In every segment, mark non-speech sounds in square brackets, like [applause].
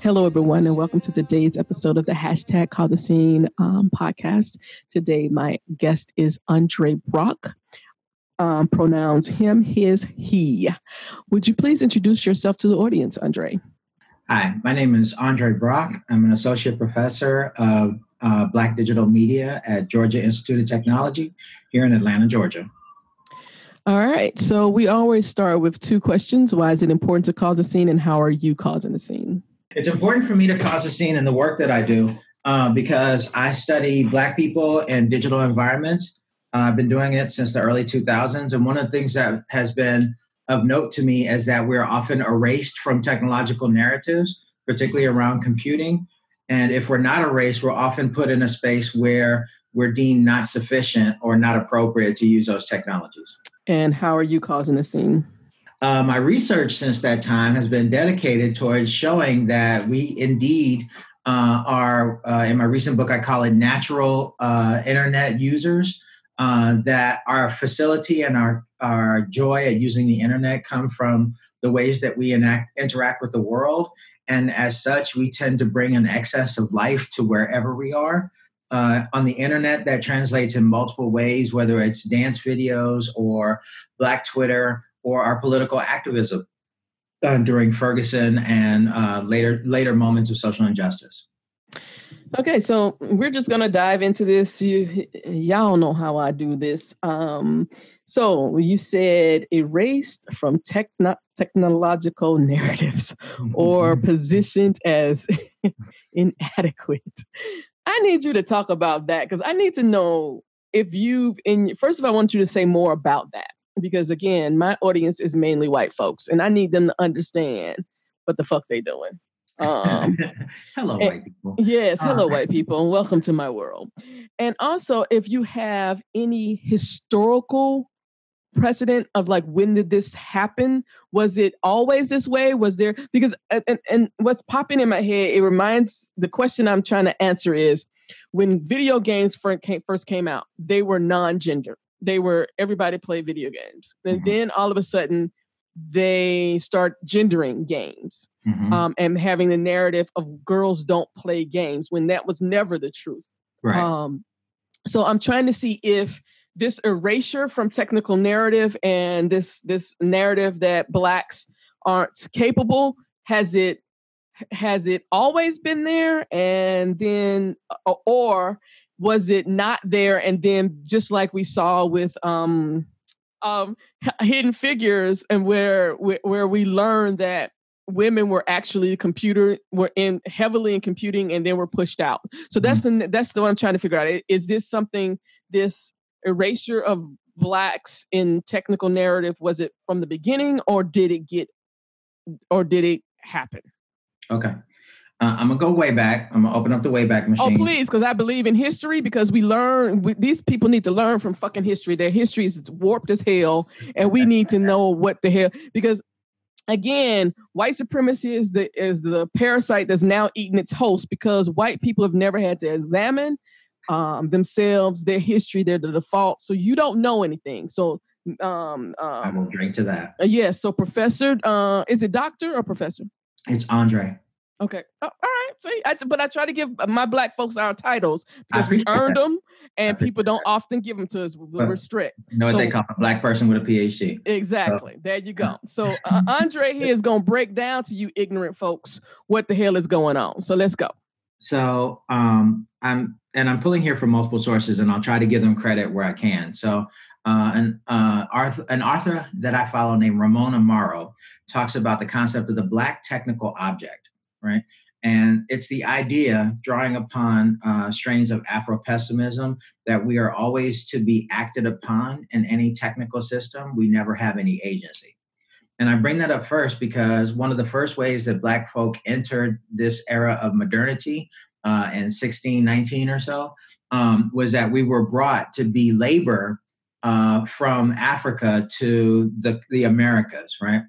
Hello, everyone, and welcome to today's episode of the hashtag Call the Scene um, podcast. Today, my guest is Andre Brock. Um, pronouns him, his, he. Would you please introduce yourself to the audience, Andre? Hi, my name is Andre Brock. I'm an associate professor of uh, Black Digital Media at Georgia Institute of Technology here in Atlanta, Georgia. All right. So we always start with two questions. Why is it important to cause a scene, and how are you causing a scene? It's important for me to cause a scene in the work that I do uh, because I study Black people and digital environments. Uh, I've been doing it since the early 2000s. And one of the things that has been of note to me is that we're often erased from technological narratives, particularly around computing. And if we're not erased, we're often put in a space where we're deemed not sufficient or not appropriate to use those technologies. And how are you causing a scene? Uh, my research since that time has been dedicated towards showing that we indeed uh, are, uh, in my recent book, I call it natural uh, internet users, uh, that our facility and our, our joy at using the internet come from the ways that we enact, interact with the world. And as such, we tend to bring an excess of life to wherever we are. Uh, on the internet, that translates in multiple ways, whether it's dance videos or Black Twitter or our political activism uh, during Ferguson and uh, later later moments of social injustice. Okay, so we're just gonna dive into this. You, y'all know how I do this. Um, so you said erased from techno- technological [laughs] narratives or [laughs] positioned as [laughs] inadequate. I need you to talk about that because I need to know if you've in first of all, I want you to say more about that because again, my audience is mainly white folks, and I need them to understand what the fuck they doing. Um, [laughs] Hello, and- white people. Yes, hello, Uh, white people, and welcome to my world. And also, if you have any historical precedent of like when did this happen? Was it always this way? Was there because and, and, what's popping in my head? It reminds the question I'm trying to answer is when video games first came, first came out, they were non-gender. They were everybody played video games. And Mhm. then all of a sudden, they start gendering games Mhm. um, and having the narrative of girls don't play games when that was never the truth. right. Um, so I'm trying to see if this erasure from technical narrative and this this narrative that blacks aren't capable has it has it always been there and then uh, or was it not there? And then just like we saw with um um hidden figures and where where, we learned that women were actually computer were in heavily in computing and then were pushed out. So that's the that's the one i'm trying to figure out. Is this something this erasure of blacks in technical narrative was it from the beginning or did it get or did it happen? Okay. Uh, I'm gonna go way back. I'm gonna open up the Wayback Oh, Machine. Oh, please, because I believe in history. Because we learn, we, these people need to learn from fucking history. Their history is warped as hell, and we need to know what the hell. Because again, white supremacy is the is the parasite that's now eating its host. Because white people have never had to examine um, themselves, their history, they're the default. So you don't know anything. So um, I will um drink to that. uh, yes. So professor, uh, is it doctor or professor? It's Andre. Okay. Oh, all right. See, I, but I try to give my black folks our titles because we earned that. them, and people don't often give them to us. We're Well, strict. You know what they call a black person with a PhD. Exactly. There you go. [laughs] So uh, Andre here is going to break down to you ignorant folks what the hell is going on. So let's go. So um, I'm and I'm pulling here from multiple sources, and I'll try to give them credit where I can. So uh, an uh, author, an author that I follow named Ramon Amaro talks about the concept of the black technical object, right? And it's the idea, drawing upon uh, strains of Afro pessimism, that we are always to be acted upon in any technical system. We never have any agency. And I bring that up first because one of the first ways that Black folk entered this era of modernity uh, in 16, 19 or so, um, was that we were brought to be labor uh, from Africa to the, the Americas, right?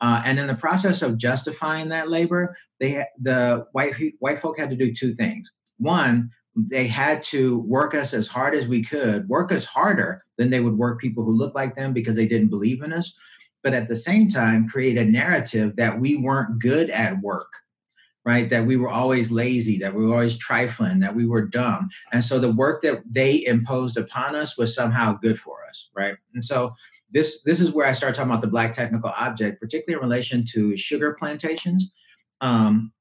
Uh, and in the process of justifying that labor, they the white white folk had to do two things. One, they had to work us as hard as we could, work us harder than they would work people who look like them because they didn't believe in us. But at the same time, create a narrative that we weren't good at work, right? That we were always lazy, that we were always trifling, that we were dumb. And so the work that they imposed upon us was somehow good for us, right? And so this this is where I start talking about the black technical object, particularly in relation to sugar plantations. Um,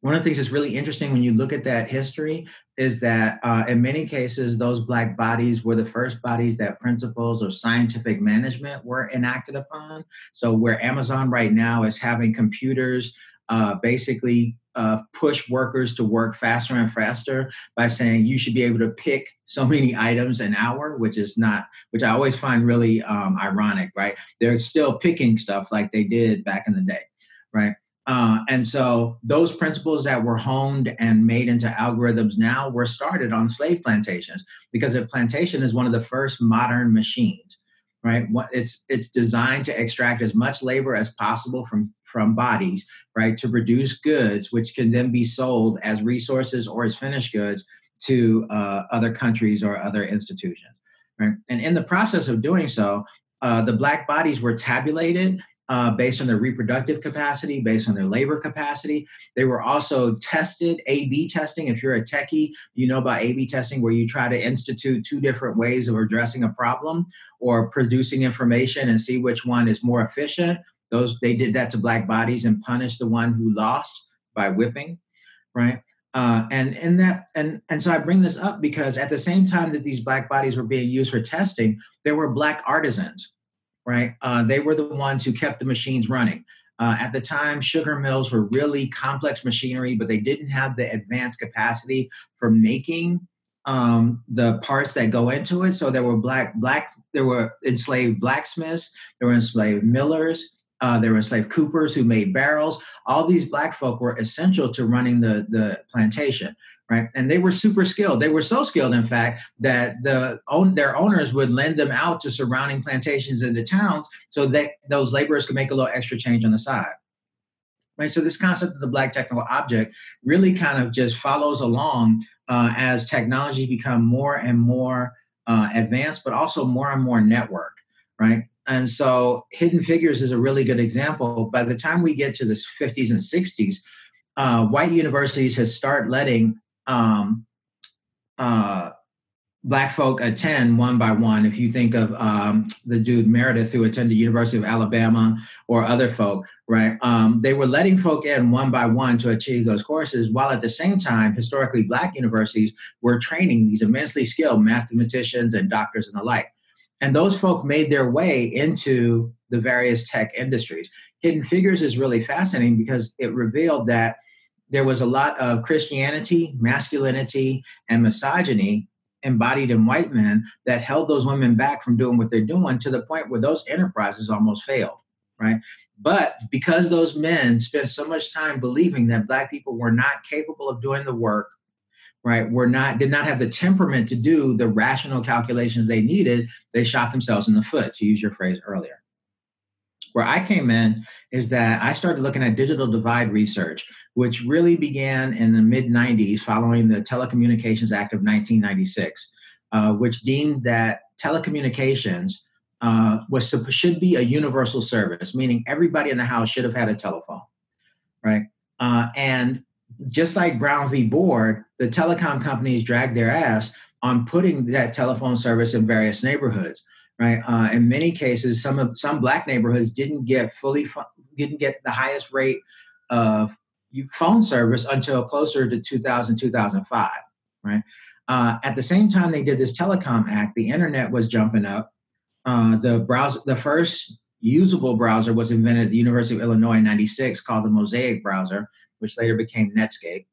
one of the things that's really interesting when you look at that history is that uh, in many cases those black bodies were the first bodies that principles of scientific management were enacted upon so where amazon right now is having computers uh, basically uh, push workers to work faster and faster by saying you should be able to pick so many items an hour, which is not, which I always find really um, ironic, right? They're still picking stuff like they did back in the day, right? Uh, and so those principles that were honed and made into algorithms now were started on slave plantations because a plantation is one of the first modern machines, right? It's it's designed to extract as much labor as possible from from bodies, right, to produce goods which can then be sold as resources or as finished goods to uh, other countries or other institutions, right? And in the process of doing so, uh, the black bodies were tabulated uh, based on their reproductive capacity, based on their labor capacity. They were also tested, A B testing. If you're a techie, you know about A B testing, where you try to institute two different ways of addressing a problem or producing information and see which one is more efficient. Those they did that to black bodies and punished the one who lost by whipping, right? Uh, and and that and and so I bring this up because at the same time that these black bodies were being used for testing, there were black artisans right? Uh, they were the ones who kept the machines running. Uh, at the time, sugar mills were really complex machinery, but they didn't have the advanced capacity for making um, the parts that go into it. So there were black black there were enslaved blacksmiths, there were enslaved millers, uh, there were enslaved coopers who made barrels. All these black folk were essential to running the the plantation right? And they were super skilled. They were so skilled, in fact, that the own their owners would lend them out to surrounding plantations in the towns so that those laborers could make a little extra change on the side. Right, so this concept of the black technical object really kind of just follows along uh, as technology become more and more uh, advanced, but also more and more networked, right? And so Hidden Figures is a really good example. By the time we get to the 50s and 60s, uh, white universities had start letting um, uh, black folk attend one by one. If you think of um, the dude Meredith who attended University of Alabama or other folk, right? Um, they were letting folk in one by one to achieve those courses, while at the same time, historically black universities were training these immensely skilled mathematicians and doctors and the like. And those folk made their way into the various tech industries. Hidden Figures is really fascinating because it revealed that there was a lot of Christianity, masculinity, and misogyny embodied in white men that held those women back from doing what they're doing to the point where those enterprises almost failed, right? But because those men spent so much time believing that black people were not capable of doing the work, right, were not did not have the temperament to do the rational calculations they needed, they shot themselves in the foot, to use your phrase earlier. Where I came in is that I started looking at digital divide research, which really began in the mid 90s following the Telecommunications Act of 1996, uh, which deemed that telecommunications uh, was should be a universal service, meaning everybody in the house should have had a telephone, right? Uh, and just like Brown v. Board, the telecom companies dragged their ass on putting that telephone service in various neighborhoods right? Uh, in many cases, some of some black neighborhoods didn't get fully didn't get the highest rate of phone service until closer to 2000 2005 right uh, at the same time they did this telecom act the internet was jumping up uh, the browser the first usable browser was invented at the university of illinois in 96 called the mosaic browser which later became netscape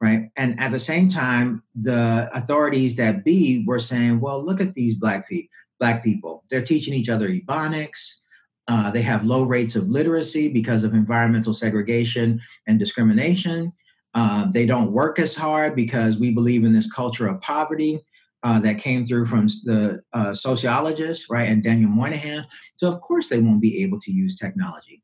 right and at the same time the authorities that be were saying well look at these black feet black people. They're teaching each other Ebonics. Uh, they have low rates of literacy because of environmental segregation and discrimination. Uh, they don't work as hard because we believe in this culture of poverty uh, that came through from the uh, sociologists, right, and Daniel Moynihan. So of course they won't be able to use technology.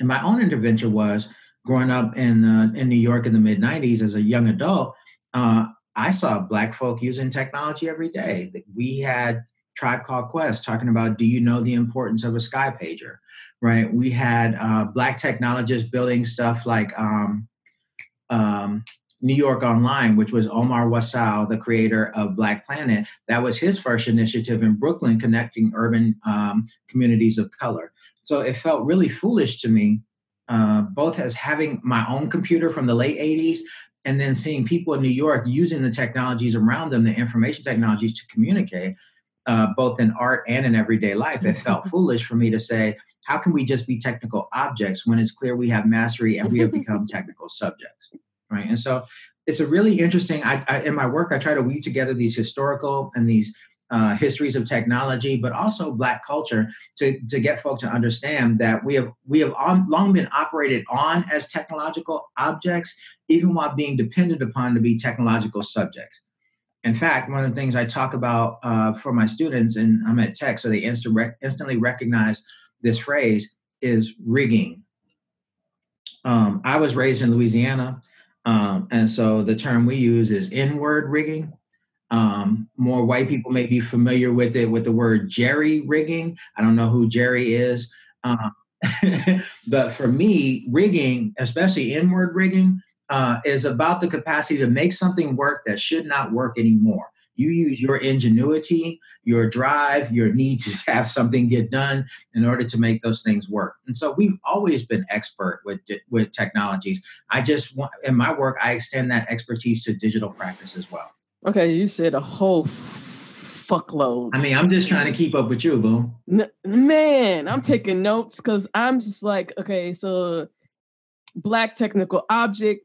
And my own intervention was growing up in uh, in New York in the mid '90s as a young adult. Uh, I saw black folk using technology every day. We had Tribe Called Quest talking about, do you know the importance of a sky pager, right? We had uh, black technologists building stuff like um, um, New York Online, which was Omar Wasow, the creator of Black Planet. That was his first initiative in Brooklyn, connecting urban um, communities of color. So it felt really foolish to me, uh, both as having my own computer from the late 80s and then seeing people in New York using the technologies around them, the information technologies to communicate, uh, both in art and in everyday life. It felt [laughs] foolish for me to say, how can we just be technical objects when it's clear we have mastery and we have become [laughs] technical subjects? Right. And so it's a really interesting, I, I, in my work, I try to weave together these historical and these uh, histories of technology, but also Black culture to, to get folks to understand that we have we have on, long been operated on as technological objects, even while being depended upon to be technological subjects. In fact, one of the things I talk about uh, for my students, and I'm at Tech, so they instant rec- instantly recognize this phrase is rigging. Um, I was raised in Louisiana, um, and so the term we use is N-word rigging. Um, more white people may be familiar with it with the word jerry rigging. I don't know who Jerry is. Um, [laughs] but for me, rigging, especially N-word rigging, uh, is about the capacity to make something work that should not work anymore. You use your ingenuity, your drive, your need to [laughs] have something get done in order to make those things work. And so we've always been expert with with technologies. I just want in my work I extend that expertise to digital practice as well. Okay, you said a whole fuckload. I mean, I'm just trying to keep up with you, boo. N- man, I'm taking notes because I'm just like, okay, so black technical object.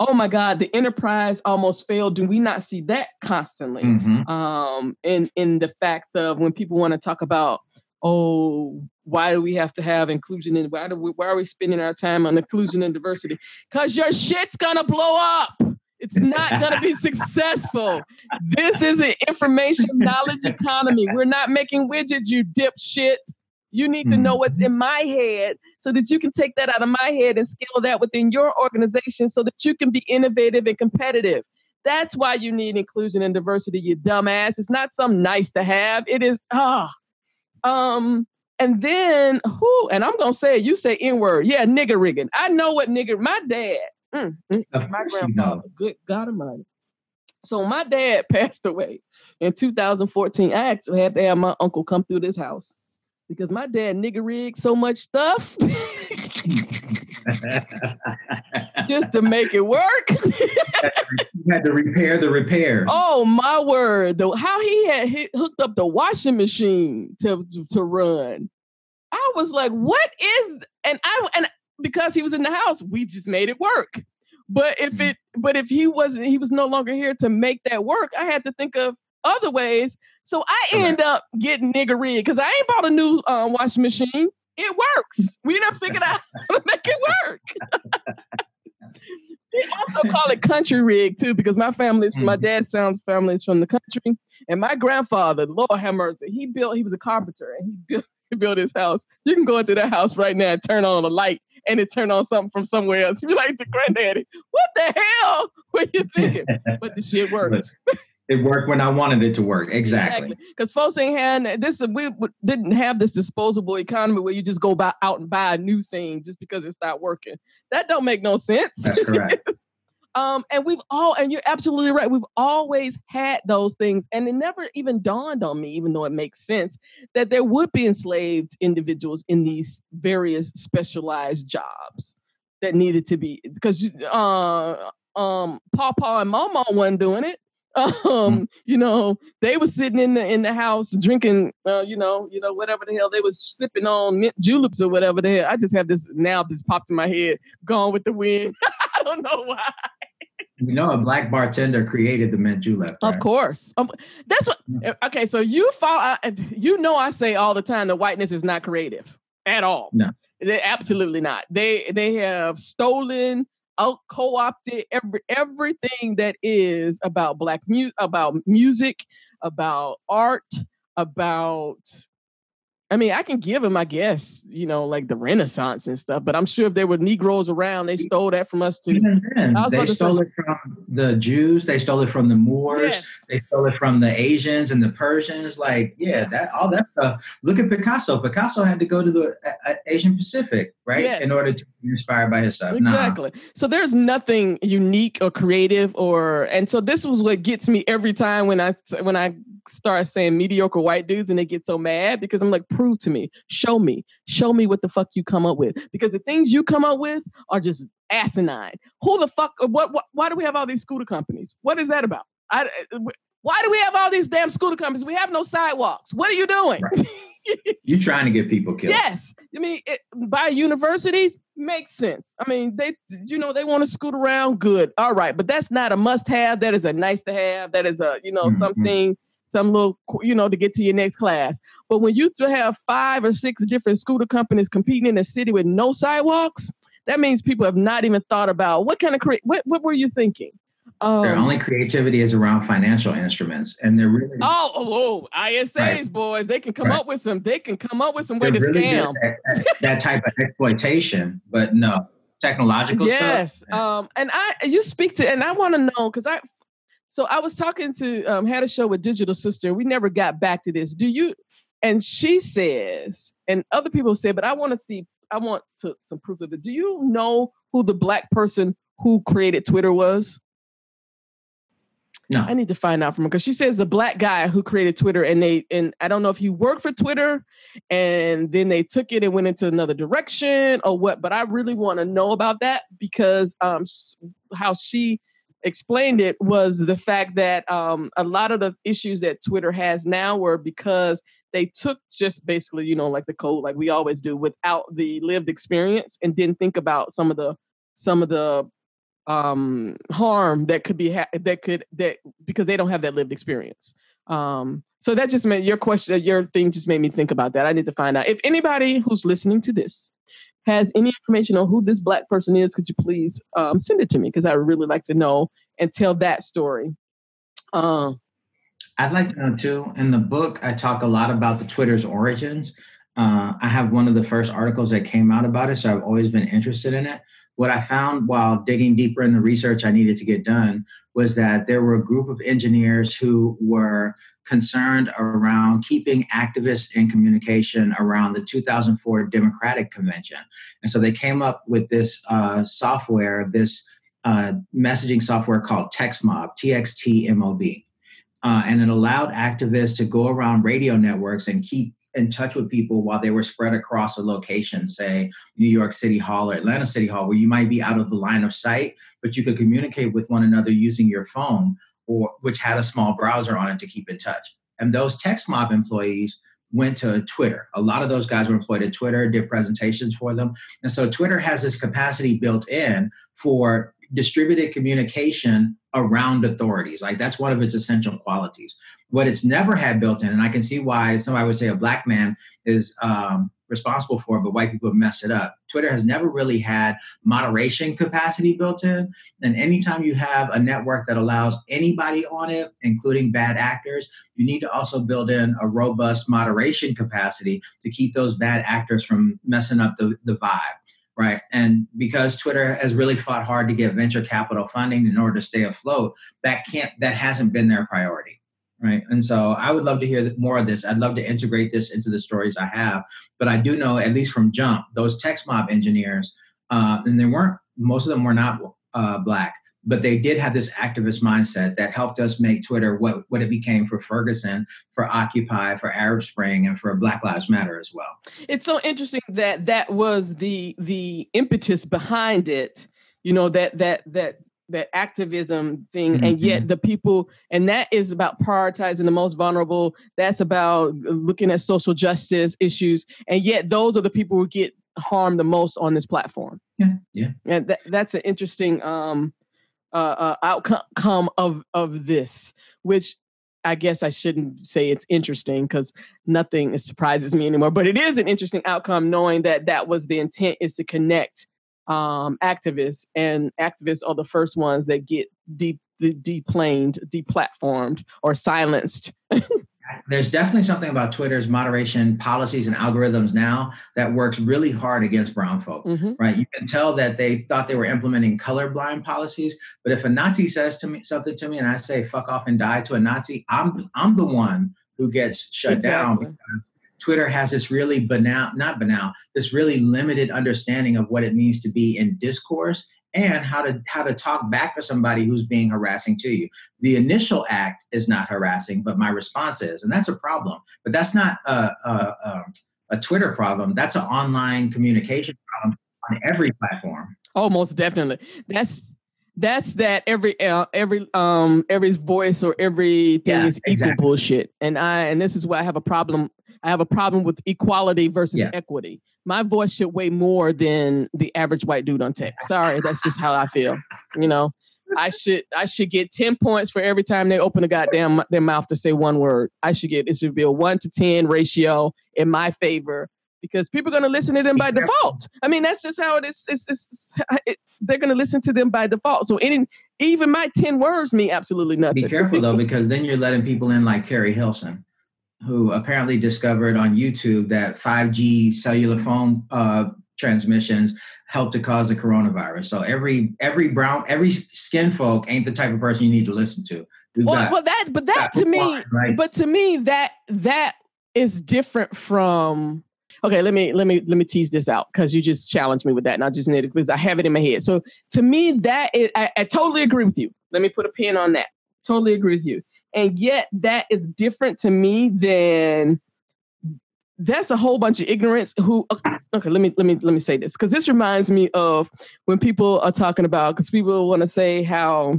Oh my God, the enterprise almost failed. Do we not see that constantly? Mm-hmm. Um, in in the fact of when people want to talk about, oh, why do we have to have inclusion and why do we why are we spending our time on inclusion and diversity? Because your shit's gonna blow up. It's not going to be [laughs] successful. This is an information knowledge economy. We're not making widgets, you dipshit. You need to know what's in my head so that you can take that out of my head and scale that within your organization so that you can be innovative and competitive. That's why you need inclusion and diversity, you dumbass. It's not some nice to have. It is ah. Um, and then who, and I'm gonna say it, you say N-word. Yeah, nigger rigging. I know what nigger, my dad Mm, mm, my grandfather, good God Almighty. So my dad [laughs] passed away in 2014. I actually had to have my uncle come through this house because my dad nigger rigged so much stuff [laughs] just to make it work. [laughs] you had to repair the repairs. Oh my word! The, how he had hit, hooked up the washing machine to, to to run. I was like, "What is?" And I and because he was in the house, we just made it work. But if mm-hmm. it, but if he wasn't, he was no longer here to make that work. I had to think of other ways. So I end up getting nigger rigged because I ain't bought a new uh, washing machine. It works. We done figured out [laughs] how to make it work. [laughs] they also call it country rig too, because my family's mm-hmm. my dad's family is from the country, and my grandfather, Lord have mercy, he built. He was a carpenter, and he built [laughs] he built his house. You can go into that house right now and turn on a light, and it turned on something from somewhere else. [laughs] You'd be like, granddaddy, what the hell [laughs] were you thinking? but the shit works. it worked when I wanted it to work. Exactly. Because exactly. folks ain't had this. We didn't have this disposable economy where you just go buy, out and buy a new thing just because it's not working. That don't make no sense. That's correct. [laughs] Um, and we've all, and you're absolutely right. We've always had those things, and it never even dawned on me, even though it makes sense, that there would be enslaved individuals in these various specialized jobs that needed to be because uh, um, Papa and Mama wasn't doing it. Um, you know, they were sitting in the in the house drinking, uh, you know, you know, whatever the hell they was sipping on mint juleps or whatever the hell. I just have this now just popped in my head, gone with the wind. [laughs] I don't know why. You know, a black bartender created the mint julep. Right? Of course, um, that's what. Eh, okay, so you follow. You know, I say all the time that whiteness is not creative at all. No, they absolutely not. They they have stolen out co-opted every everything that is about black mu- about music, about art, about I mean, I can give them, I guess, you know, like the Renaissance and stuff. But I'm sure if there were Negroes around, they stole that from us too. Even then, they stole say, it from the Jews. They stole it from the Moors. Yes. They stole it from the Asians and the Persians. Like, yeah, that all that stuff. Look at Picasso. Picasso had to go to the uh, uh Asian Pacific, right, yes. in order to be inspired by his stuff. Exactly. Nah. So there's nothing unique or creative, or and so this was what gets me every time when I when I start saying mediocre white dudes and they get so mad because I'm like, prove to me, show me, show me what the fuck you come up with. Because the things you come up with are just asinine. Who the fuck, what, what why do we have all these scooter companies? What is that about? I, uh, why do we have all these damn scooter companies? We have no sidewalks. What are you doing? Right. [laughs] you trying to get people killed. Yes. I mean, it, by universities makes sense. I mean, they, you know, they want to scoot around. Good. All right. But that's not a must have. That is a nice to have. That is a, you know, mm-hmm. something some little, you know, to get to your next class. But when you have five or six different scooter companies competing in a city with no sidewalks, that means people have not even thought about what kind of cre- what what were you thinking? Um, Their only creativity is around financial instruments, and they're really oh oh, oh ISAs right. boys. They can come right. up with some. They can come up with some way they're to really scam that, that type of exploitation. But no, technological yes. stuff. Yes, um, and I you speak to, and I want to know because I so I was talking to um, had a show with Digital Sister, we never got back to this. Do you? And she says, and other people say, but I want to see, I want to, some proof of it. Do you know who the black person who created Twitter was? No, I need to find out from her because she says a black guy who created Twitter, and they and I don't know if he worked for Twitter, and then they took it and went into another direction or what. But I really want to know about that because um, how she explained it was the fact that um, a lot of the issues that Twitter has now were because they took just basically, you know, like the code, like we always do, without the lived experience, and didn't think about some of the some of the um, harm that could be ha- that could that because they don't have that lived experience. Um, so that just made your question, your thing just made me think about that. I need to find out if anybody who's listening to this has any information on who this black person is, could you please um, send it to me? Because I really like to know and tell that story. Uh, I'd like to know too. In the book, I talk a lot about the Twitter's origins. Uh, I have one of the first articles that came out about it, so I've always been interested in it. What I found while digging deeper in the research I needed to get done was that there were a group of engineers who were concerned around keeping activists in communication around the 2004 Democratic Convention. And so they came up with this uh, software, this uh, messaging software called TXMob, TXTMOB. Uh, and it allowed activists to go around radio networks and keep in touch with people while they were spread across a location, say New York City Hall or Atlanta City Hall, where you might be out of the line of sight, but you could communicate with one another using your phone or which had a small browser on it to keep in touch. And those TXTmob employees went to Twitter. A lot of those guys were employed at Twitter, did presentations for them. And so Twitter has this capacity built in for distributed communication around authorities. Like that's one of its essential qualities. What it's never had built in, and I can see why somebody would say a black man is um, responsible for it, but white people have messed it up. Twitter has never really had moderation capacity built in. And anytime you have a network that allows anybody on it, including bad actors, you need to also build in a robust moderation capacity to keep those bad actors from messing up the, the vibe. Right. And because Twitter has really fought hard to get venture capital funding in order to stay afloat, that can't that hasn't been their priority right? And so I would love to hear more of this. I'd love to integrate this into the stories I have. But I do know, at least from Jump, those TXTmob engineers, uh, and they weren't, most of them were not uh, black, but they did have this activist mindset that helped us make Twitter what, what it became for Ferguson, for Occupy, for Arab Spring, and for Black Lives Matter as well. It's so interesting that that was the the impetus behind it. You know that that that that activism thing mm-hmm. and yet the people and that is about prioritizing the most vulnerable that's about looking at social justice issues and yet those are the people who get harmed the most on this platform yeah yeah and that, that's an interesting um uh, uh outcome of of this which I guess I shouldn't say it's interesting because nothing surprises me anymore. But it is an interesting outcome knowing that that was the intent is to connect um, activists, and activists are the first ones that get deep de- deplaned, deplatformed, or silenced. [laughs] There's definitely something about Twitter's moderation policies and algorithms now that works really hard against brown folk, mm-hmm. right? You can tell that they thought they were implementing colorblind policies, but if a Nazi says to me something to me and I say "fuck off and die" to a Nazi, I'm I'm the one who gets shut exactly. down because Twitter has this really banal, not banal, this really limited understanding of what it means to be in discourse and how to how to talk back to somebody who's being harassing to you. The initial act is not harassing, but my response is, and that's a problem. But that's not a a, a, a Twitter problem. That's an online communication problem on every platform. Oh, most definitely. That's that's that every uh, every um every voice or everything yeah, is equal exactly. bullshit. And I and this is why I have a problem. I have a problem with equality versus yeah. equity. My voice should weigh more than the average white dude on tech. Sorry, that's just how I feel. You know, I should I should get ten points for every time they open a goddamn their mouth to say one word. I should get it should be a one to ten ratio in my favor because people are going to listen to them by default. I mean, that's just how it is. It's, it's, it's they're going to listen to them by default. So any, even my 10 words mean absolutely nothing. Be careful though, [laughs] because then you're letting people in like Keri Hilson, who apparently discovered on YouTube that 5G cellular phone uh, transmissions help to cause the coronavirus. So every every brown every skin folk ain't the type of person you need to listen to. well, got, well, that but that to me, right? but to me that that is different from okay let me let me let me tease this out because you just challenged me with that and i just need it because i have it in my head so to me that is I, I totally agree with you let me put a pin on that totally agree with you and yet that is different to me than that's a whole bunch of ignorance who okay let me let me let me say this because this reminds me of when people are talking about because people want to say how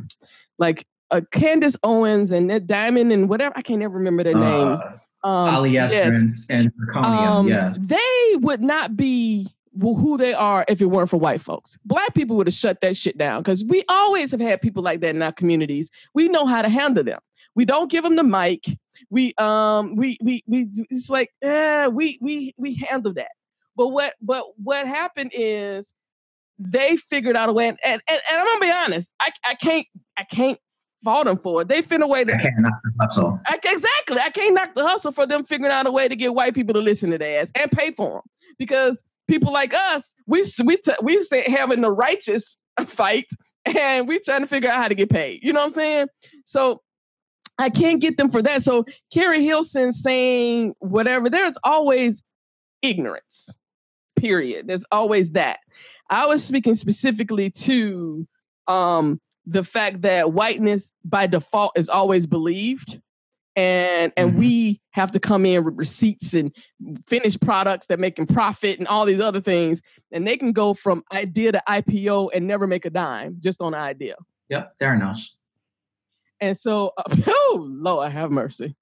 like uh, Candace Owens and Ned Diamond and whatever I can't ever remember their uh, names um, polyester yes. and, zirconium. Um, yeah, they would not be who they are if it weren't for white folks. Black people would have shut that shit down because we always have had people like that in our communities. We know how to handle them. We don't give them the mic. We um we we we it's like yeah we we we handle that. But what but what happened is they figured out a way and, and, and I'm gonna be honest, I, I can't I can't fault them for it. They finna way to I can't knock the hustle. I, exactly. I can't knock the hustle for them figuring out a way to get white people to listen to their ass and pay for them. Because people like us, we we t- we say having the righteous [laughs] fight and we trying to figure out how to get paid. You know what I'm saying? So I can't get them for that. So Keri Hilson saying whatever, there's always ignorance. Period. There's always that. I was speaking specifically to um the fact that whiteness by default is always believed and and mm-hmm. we have to come in with receipts and finished products that make them profit and all these other things and they can go from idea to ipo and never make a dime just on idea yep they're nice and so uh, [laughs] oh lord have mercy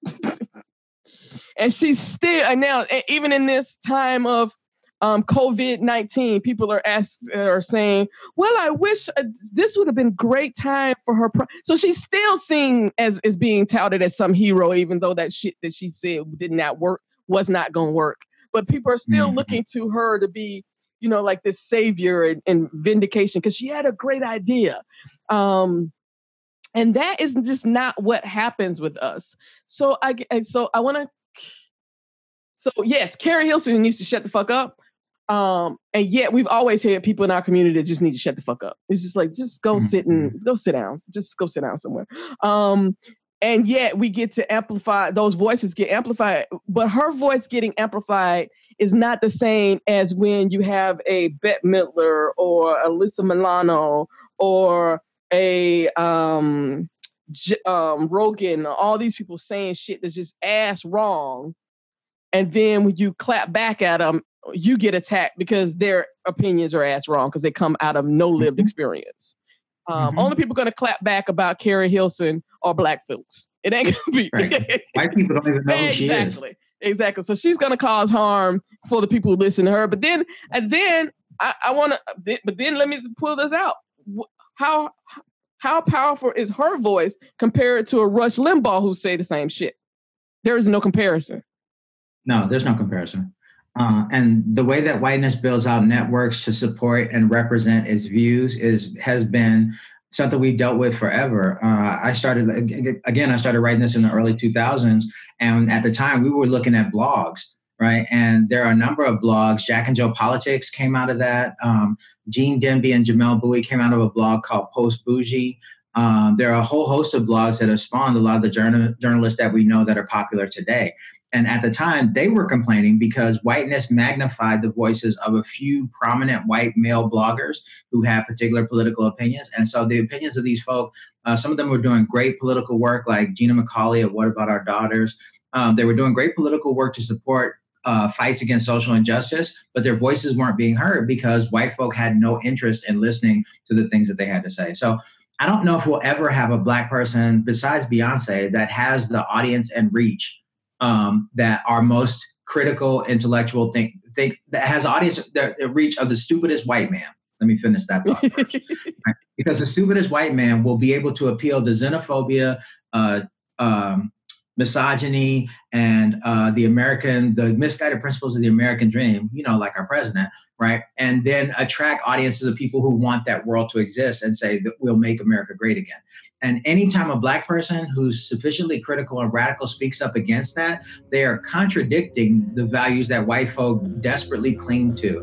[laughs] and she's still and now even in this time of um, COVID nineteen, people are asked are saying, "Well, I wish uh, this would have been great time for her." Pro-. So she's still seen as as being touted as some hero, even though that shit that she said did not work was not going to work. But people are still mm-hmm. looking to her to be, you know, like this savior and, and vindication because she had a great idea. Um, and that is just not what happens with us. So I so I want to. So yes, Keri Hilson needs to shut the fuck up. Um, and yet we've always had people in our community that just need to shut the fuck up. It's just like, just go mm-hmm. sit and go sit down. Just go sit down somewhere. Um, and yet we get to amplify those voices get amplified, but her voice getting amplified is not the same as when you have a Bette Midler or Alyssa Milano or a um, J- um, Rogan, all these people saying shit that's just ass wrong. And then when you clap back at them, you get attacked because their opinions are ass wrong because they come out of no lived mm-hmm. experience. Um, mm-hmm. Only people going to clap back about Keri Hilson are black folks. It ain't going to be right. white people don't even know who she is. Exactly, exactly. So she's going to cause harm for the people who listen to her. But then, and then I, I want to. But then let me pull this out. How how powerful is her voice compared to a Rush Limbaugh who say the same shit? There is no comparison. No, there's no comparison. Uh, and the way that whiteness builds out networks to support and represent its views is has been something we've dealt with forever. Uh, I started again. I started writing this in the early 2000s, and at the time we were looking at blogs, right? And there are a number of blogs. Jack and Jill Politics came out of that. Um, Gene Demby and Jamelle Bouie came out of a blog called PostBourgie. Um, there are a whole host of blogs that have spawned a lot of the journal- journalists that we know that are popular today. And at the time, they were complaining because whiteness magnified the voices of a few prominent white male bloggers who had particular political opinions. And so the opinions of these folk, uh, some of them were doing great political work, like Gina McCauley of What About Our Daughters. Um, they were doing great political work to support uh, fights against social injustice, but their voices weren't being heard because white folk had no interest in listening to the things that they had to say. So I don't know if we'll ever have a black person besides Beyonce that has the audience and reach um, that our most critical, intellectual think think that has audience the, the reach of the stupidest white man. Let me finish that thought first. [laughs] Because the stupidest white man will be able to appeal to xenophobia, uh, um, misogyny, and uh, the American, the misguided principles of the American dream, you know, like our president, right? And then attract audiences of people who want that world to exist and say that we'll make America great again. And anytime a black person who's sufficiently critical and radical speaks up against that, they are contradicting the values that white folk desperately cling to.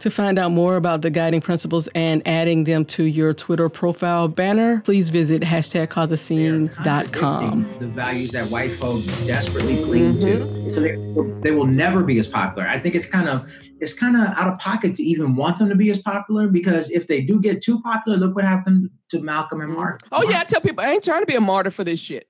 To find out more about the guiding principles and adding them to your Twitter profile banner, please visit hashtag causeascene.com. The values that white folks desperately cling mm-hmm. to. So they, they will never be as popular. I think it's kind of it's kind of out of pocket to even want them to be as popular because if they do get too popular, look what happened to Malcolm and Mark. Oh yeah, I tell people I ain't trying to be a martyr for this shit.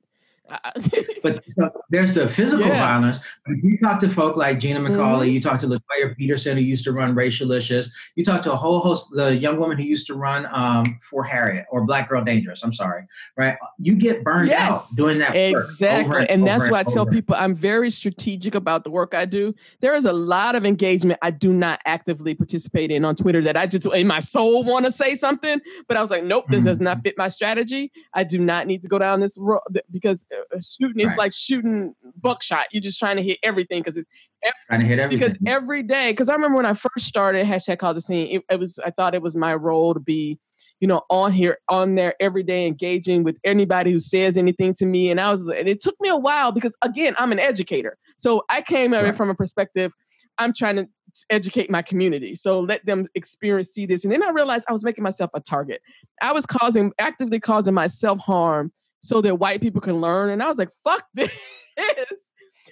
[laughs] but so there's the physical yeah. violence. If you talk to folk like Gina McCauley, mm-hmm. you talk to Latoya Peterson, who used to run Racialicious, you talk to a whole host, the young woman who used to run um, for Harriet or Black Girl Dangerous. I'm sorry, right? You get burned yes, out doing that exactly, and, and, that's why and I tell people I'm very strategic about the work I do. There is a lot of engagement I do not actively participate in on Twitter that I just in my soul want to say something, but I was like, nope, this mm-hmm. does not fit my strategy. I do not need to go down this road because uh, shooting is like shooting buckshot. You're just trying to hit everything because it's every, trying to hit everything. Because every day, because I remember when I first started hashtag cause the scene, it, it was I thought it was my role to be you know, on here, on there every day, engaging with anybody who says anything to me. And I was, and it took me a while because again, I'm an educator. So I came at right. it from a perspective, I'm trying to educate my community. So let them experience, see this. And then I realized I was making myself a target. I was causing, actively causing myself harm so that white people can learn. And I was like, fuck [laughs] this.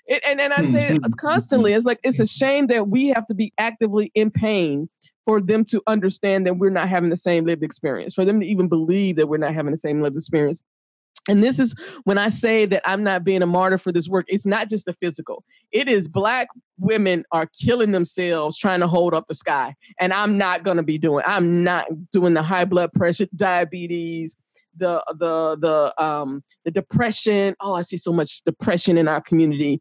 It, and, and I hmm. say it [laughs] constantly, it's like, it's a shame that we have to be actively in pain for them to understand that we're not having the same lived experience, for them to even believe that we're not having the same lived experience. And this is when I say that I'm not being a martyr for this work. It's not just the physical. It is black women are killing themselves trying to hold up the sky. And I'm not going to be doing. I'm not doing the high blood pressure, diabetes, the the the um the depression. Oh, I see so much depression in our community.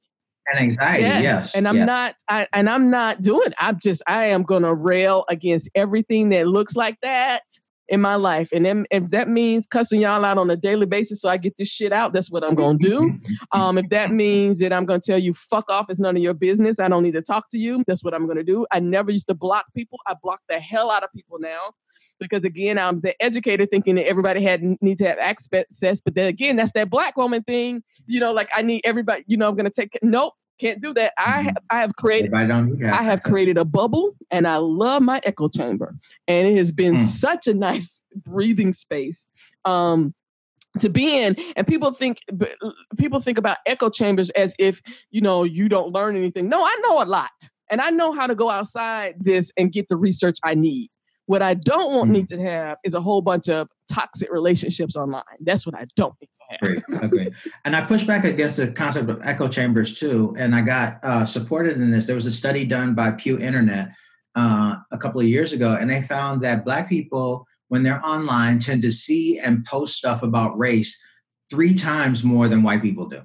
And anxiety, yes. yes. And I'm yes. not I, and I'm not doing I'm just I am gonna rail against everything that looks like that in my life. And then if that means cussing y'all out on a daily basis so I get this shit out, that's what I'm gonna do. [laughs] Um, if that means that I'm gonna tell you fuck off, it's none of your business. I don't need to talk to you. That's what I'm gonna do. I never used to block people. I block the hell out of people now because again, I'm the educator thinking that everybody had need to have access, but then again, that's that black woman thing. You know, like I need everybody. You know, I'm gonna take. Nope, can't do that. I mm-hmm. have, I have created I have created a bubble and I love my echo chamber. And it has been mm. such a nice breathing space. Um to be in and people think people think about echo chambers as if you know you don't learn anything no i know a lot and i know how to go outside this and get the research i need what I don't want mm. need to have is a whole bunch of toxic relationships online. That's what I don't need to have. Great, agree. And I push back against the concept of echo chambers too. And I got uh, supported in this. There was a study done by Pew Internet uh, a couple of years ago, and they found that Black people, when they're online, tend to see and post stuff about race three times more than white people do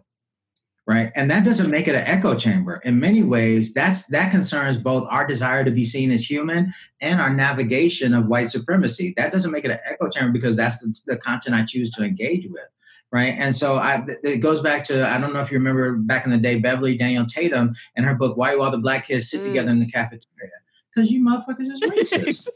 right? And that doesn't make it an echo chamber. In many ways that's that concerns both our desire to be seen as human and our navigation of white supremacy. That doesn't make it an echo chamber because that's the, the content i choose to engage with right? And so I, it goes back to i don't know if you remember back in the day beverly daniel tatum and her book why do all the black kids sit mm. together in the cafeteria? Because you motherfuckers is [laughs] racist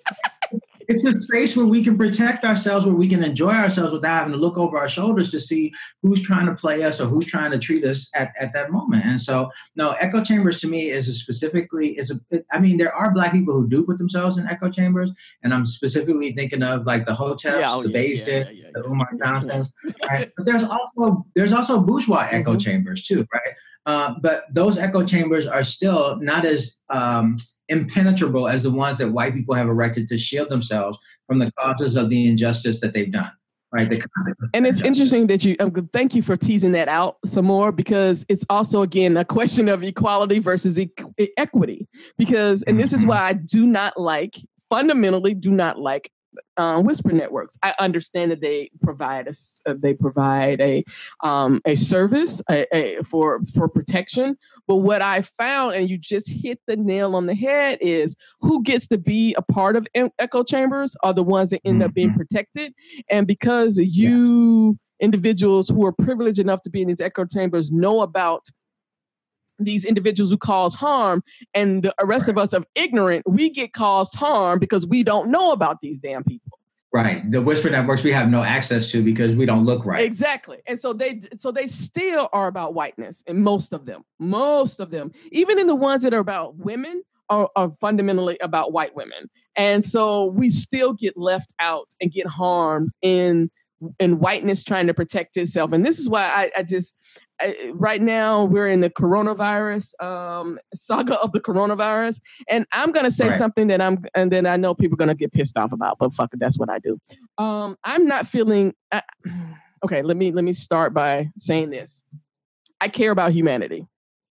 it's a space where we can protect ourselves, where we can enjoy ourselves without having to look over our shoulders to see who's trying to play us or who's trying to treat us at, at that moment. And so, no, echo chambers to me is a specifically is a. It, I mean, there are black people who do put themselves in echo chambers, and I'm specifically thinking of like the hoteps, yeah, oh, the yeah, yeah, yeah, the Umar Johnsons, [laughs] right? But there's also there's also bourgeois mm-hmm. echo chambers too, right? Uh, but those echo chambers are still not as um, impenetrable as the ones that white people have erected to shield themselves from the causes of the injustice that they've done. Right. The and it's interesting that you um, thank you for teasing that out some more because it's also again a question of equality versus e- equity. Because and this is mm-hmm. why I do not like fundamentally do not like uh, whisper networks. I understand that they provide a uh, they provide a um, a service a, a, for for protection, but what I found, and you just hit the nail on the head, is who gets to be a part of echo chambers are the ones that end mm-hmm. up being mm-hmm. protected. And because you yes. individuals who are privileged enough to be in these echo chambers know about these individuals who cause harm and the rest right. of us are ignorant we get caused harm because we don't know about these damn people Right. The whisper networks we have no access to because we don't look right. Exactly. And so they so they still are about whiteness and most of them. Most of them. Even in the ones that are about women are, are fundamentally about white women. And so we still get left out and get harmed in in whiteness trying to protect itself. And this is why I, I just right now we're in the coronavirus um, saga of the coronavirus, and I'm gonna say right. something that I'm, and then I know people are gonna get pissed off about, but fuck it, that's what I do. Um, I'm not feeling. Uh, [sighs] okay, let me let me start by saying this. I care about humanity.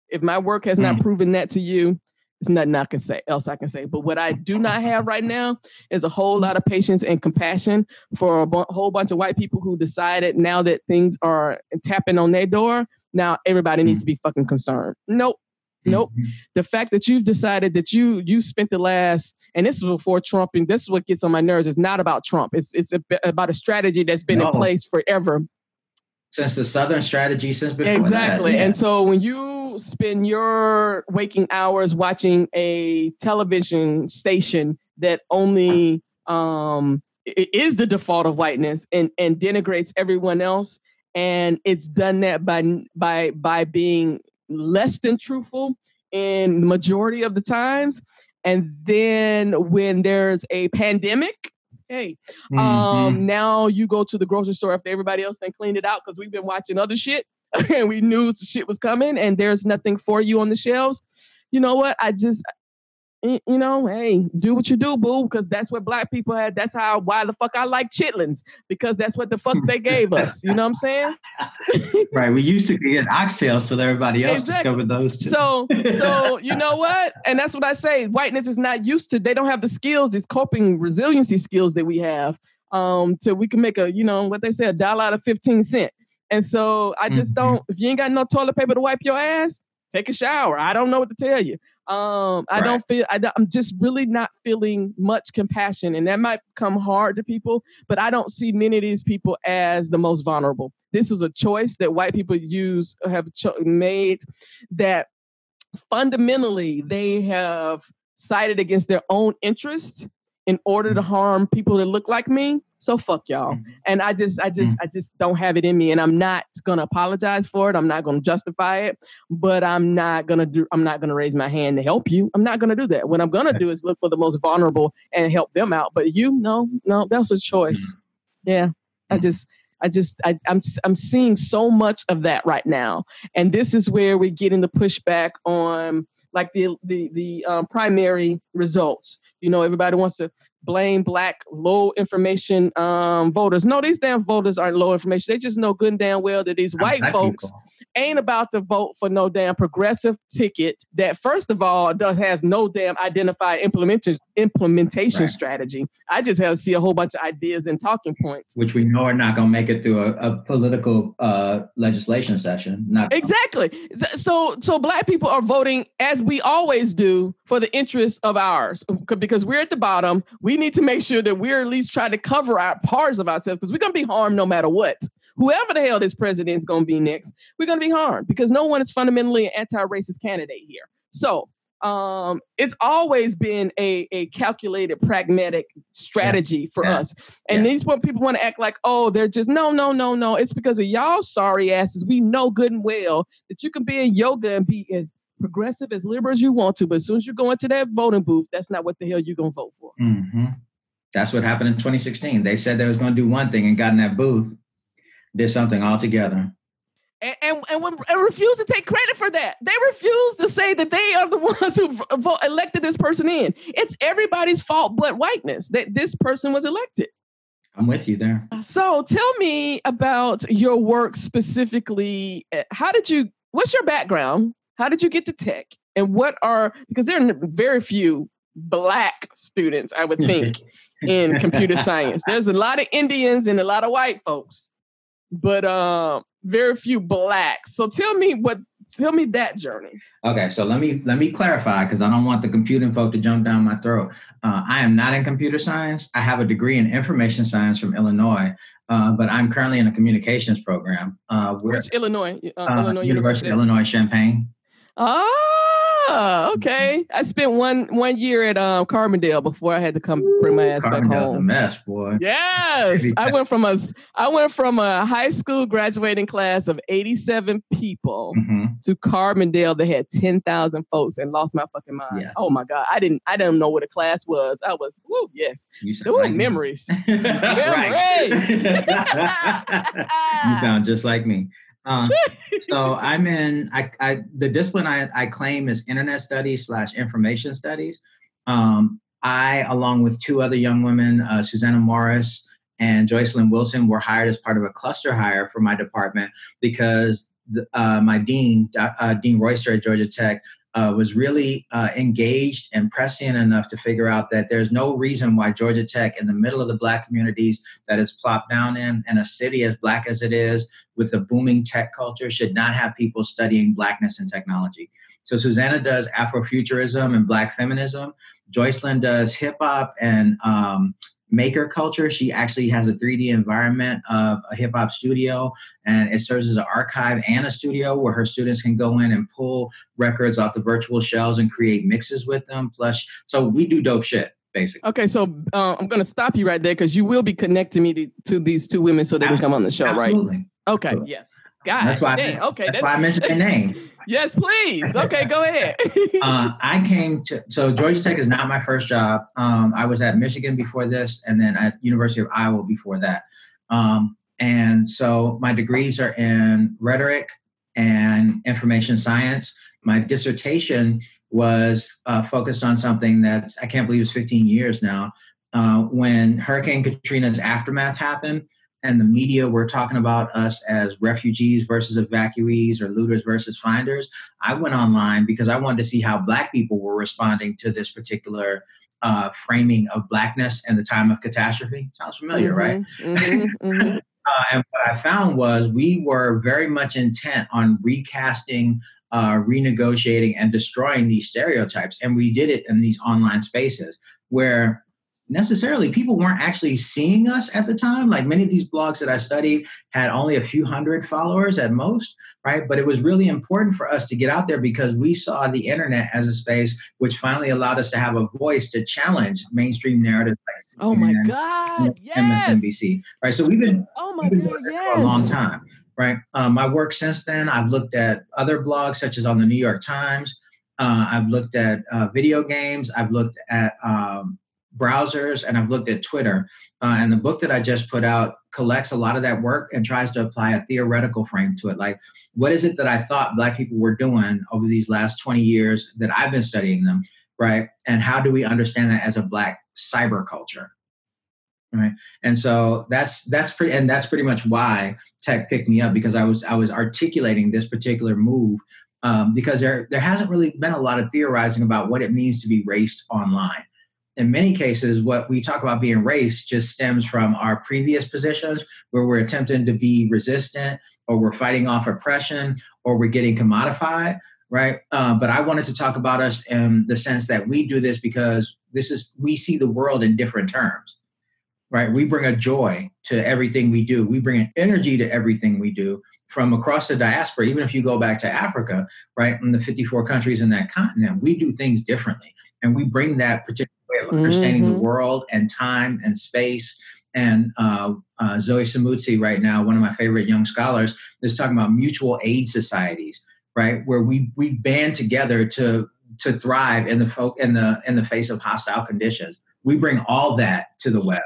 If my work has not mm. proven that to you, there's nothing I can say else I can say. But what I do not have right now is a whole lot of patience and compassion for a b- whole bunch of white people who decided now that things are tapping on their door now everybody needs mm. to be fucking concerned. Nope. Nope. Mm-hmm. The fact that you've decided that you you spent the last and this is before Trump and this is what gets on my nerves. It's not about Trump. It's it's a, about a strategy that's been no. in place forever. Since the Southern strategy, since before exactly. That, yeah. And so when you spend your waking hours watching a television station that only um is the default of whiteness and and denigrates everyone else and it's done that by by by being less than truthful in the majority of the times. And then when there's a pandemic hey um, mm-hmm. um now you go to the grocery store after everybody else then cleaned it out because we've been watching other shit. And [laughs] we knew shit was coming and there's nothing for you on the shelves. You know what? I just you know, hey, do what you do, boo, because that's what black people had. That's how why the fuck I like chitlins because that's what the fuck they gave us. You know what I'm saying? [laughs] right. We used to get oxtails till everybody else exactly. discovered those too. So, so [laughs] you know what? And that's what I say. Whiteness is not used to. They don't have the skills, these coping resiliency skills that we have. Um, to we can make a, you know, what they say, a dollar out of fifteen cent. And so I just mm-hmm. don't. If you ain't got no toilet paper to wipe your ass, take a shower. I don't know what to tell you. Um, I right. don't feel, I, am just really not feeling much compassion. And that might come hard to people, but I don't see many of these people as the most vulnerable. This was a choice that white people use, have cho- made that fundamentally they have sided against their own interest in order to mm-hmm. harm people that look like me so fuck y'all. Mm-hmm. And I just, I just, mm-hmm. I just don't have it in me, and I'm not gonna apologize for it. I'm not gonna justify it, but I'm not gonna do. I'm not gonna raise my hand to help you. I'm not gonna do that. What I'm gonna do is look for the most vulnerable and help them out. But you, no, no, that's a choice. Mm-hmm. Yeah, I just. I just I, I'm I'm seeing so much of that right now, and this is where we're getting the pushback on like the the the um, primary results You know, everybody wants to blame black low information um, voters. No, these damn voters aren't low information. They just know good and damn well that these white folks people. ain't about to vote for no damn progressive ticket that, first of all, does has no damn identified implementation implementation right. strategy. I just have to see a whole bunch of ideas and talking points, which we know are not going to make it through a, a political uh, legislation session. Not exactly. So, so black people are voting as we always do for the interests of ours because we're at the bottom. We need to make sure that we're at least trying to cover our parts of ourselves because we're going to be harmed no matter what. Whoever the hell this president is going to be next, we're going to be harmed because no one is fundamentally an anti-racist candidate here. So um, it's always been a, a calculated, pragmatic strategy yeah. for yeah. us. And yeah. these what people want to act like, oh, they're just no, no, no, no. It's because of y'all sorry asses. We know good and well that you can be in yoga and be as progressive, as liberal as you want to, but as soon as you go into that voting booth, that's not what the hell you're gonna vote for. Mm-hmm. That's what happened in 2016. They said they was going to do one thing and got in that booth, did something altogether and, and, and, when, and refuse to take credit for that. They refuse to say that they are the [laughs] ones who vote, elected this person in. It's everybody's fault but whiteness that this person was elected. I'm with you there. So tell me about your work specifically. How did you, what's your background? How did you get to tech? And what are, because there are very few black students, I would think, [laughs] in computer science. There's a lot of Indians and a lot of white folks. But um, very few blacks. So tell me what tell me that journey. Okay, so let me let me clarify because I don't want the computing folk to jump down my throat. Uh, I am not in computer science. I have a degree in information science from Illinois, uh, but I'm currently in a communications program. Uh, Which Illinois? Uh, Illinois University, University of Illinois Champaign. Oh, okay. I spent one one year at um, Carbondale before I had to come bring my ass back home. a mess, boy. Yes, I went from a I went from a high school graduating class of eighty seven people mm-hmm. to Carbondale that had ten thousand folks and lost my fucking mind. Yes. Oh my god, I didn't I didn't know what a class was. I was, woo, yes, you sound like memories, [laughs] memories. [laughs] you sound just like me. Uh, so [laughs] I'm in. I, I the discipline I, I claim is internet studies slash information studies. Um, I, along with two other young women, uh, Susana Morris and Joycelyn Wilson, were hired as part of a cluster hire for my department because the, uh, my dean, uh, Dean Royster at Georgia Tech, uh, was really uh, engaged and prescient enough to figure out that there's no reason why Georgia Tech, in the middle of the black communities that is plopped down in, and a city as black as it is, with a booming tech culture, should not have people studying blackness and technology. So Susanna does Afrofuturism and Black feminism. Joycelyn does hip hop and um, maker culture. She actually has a 3D environment of a hip hop studio, and it serves as an archive and a studio where her students can go in and pull records off the virtual shelves and create mixes with them. Plus, so we do dope shit. Basically. Okay, so uh, I'm going to stop you right there because you will be connecting me to, to, these two women so they can come on the show, right? Absolutely. right? Okay, yes. God, that's why. Dang, I, okay, that's, that's why I mentioned their name. [laughs] yes, please. Okay, go ahead. [laughs] uh, I came to so Georgia Tech is not my first job. Um, I was at Michigan before this, and then at University of Iowa before that. Um, and so my degrees are in rhetoric and information science. My dissertation was uh, focused on something that I can't believe is 15 years now. Uh, when Hurricane Katrina's aftermath happened, and the media were talking about us as refugees versus evacuees or looters versus finders, I went online because I wanted to see how Black people were responding to this particular uh, framing of Blackness and the time of catastrophe. Sounds familiar, mm-hmm, right? Mm-hmm, mm-hmm. [laughs] uh, and what I found was we were very much intent on recasting, uh, renegotiating, and destroying these stereotypes. And we did it in these online spaces where necessarily people weren't actually seeing us at the time. Like many of these blogs that I studied had only a few hundred followers at most, right? But it was really important for us to get out there because we saw the internet as a space which finally allowed us to have a voice to challenge mainstream narratives like oh my God, yes. MSNBC, right? So we've been, oh my God, yes. for a long time. Right. Um, my work since then, I've looked at other blogs, such as on the New York Times. Uh, I've looked at uh, video games. I've looked at um, browsers and I've looked at Twitter. Uh, and the book that I just put out collects a lot of that work and tries to apply a theoretical frame to it. Like, what is it that I thought Black people were doing over these last 20 years that I've been studying them? right? And how do we understand that as a Black cyber culture? Right. And so that's that's pretty and that's pretty much why tech picked me up because I was I was articulating this particular move um, because there there hasn't really been a lot of theorizing about what it means to be raced online in many cases, what we talk about being race just stems from our previous positions where we're attempting to be resistant or we're fighting off oppression or we're getting commodified, right? Uh, but I wanted to talk about us in the sense that we do this because this is, we see the world in different terms, right? We bring a joy to everything we do, we bring an energy to everything we do from across the diaspora, even if you go back to Africa, right, in the 54 countries in that continent, we do things differently. And we bring that particular way of understanding mm-hmm. the world and time and space. And uh, uh, Zoe Samudzi, right now, one of my favorite young scholars, is talking about mutual aid societies, right, where we we band together to to thrive in the folk in the in the face of hostile conditions. We bring all that to the web.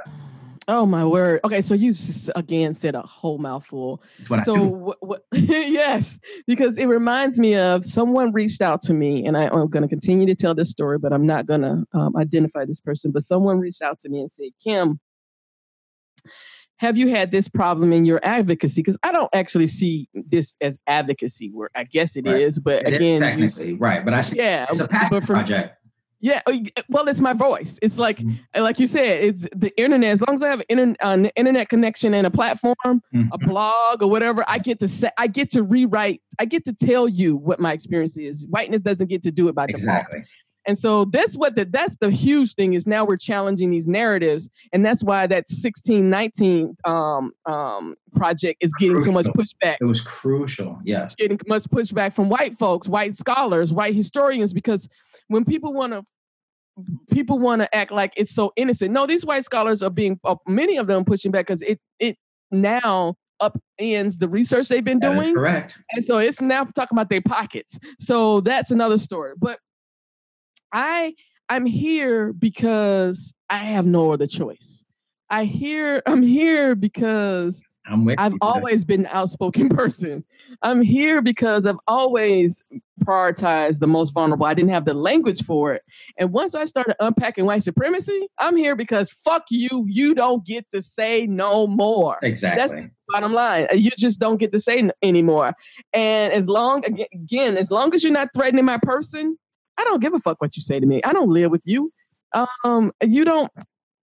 Oh my word. Okay, so you just, again said a whole mouthful. so what, what, [laughs] yes, because it reminds me of someone reached out to me, and I, am going to continue to tell this story, but I'm not going to um, identify this person. But someone reached out to me and said, "Kim, have you had this problem in your advocacy? Because I don't actually see this as advocacy work. I guess it right. is, but it again, is technically right. But I see, yeah, it's a passion project. Yeah, uh, well, it's my voice. It's like, mm-hmm. like you said, it's the internet. As long as I have an uh, internet connection and a platform, mm-hmm. a blog or whatever, I get to say, I get to rewrite, I get to tell you what my experience is. Whiteness doesn't get to do it by exactly. default. And so that's what the that's the huge thing is now we're challenging these narratives, and that's why that 1619 um, um, project is getting crucial. so much pushback. It was crucial, yes. Getting much pushback from white folks, white scholars, white historians, because when people want to people want to act like it's so innocent. No, these white scholars are being uh, many of them pushing back because it it now upends the research they've been doing. correct. And so it's now talking about their pockets. So that's another story. But I I'm here because I have no other choice. I hear [laughs] I'm here because I'm with I've always been an outspoken [laughs] person. I'm here because I've always prioritized the most vulnerable. I didn't have the language for it. And once I started unpacking white supremacy, I'm here because fuck you. You don't get to say no more. Exactly. That's the bottom line. You just don't get to say anymore. And as long, again, as long as you're not threatening my person, I don't give a fuck what you say to me. I don't live with you. Um, you don't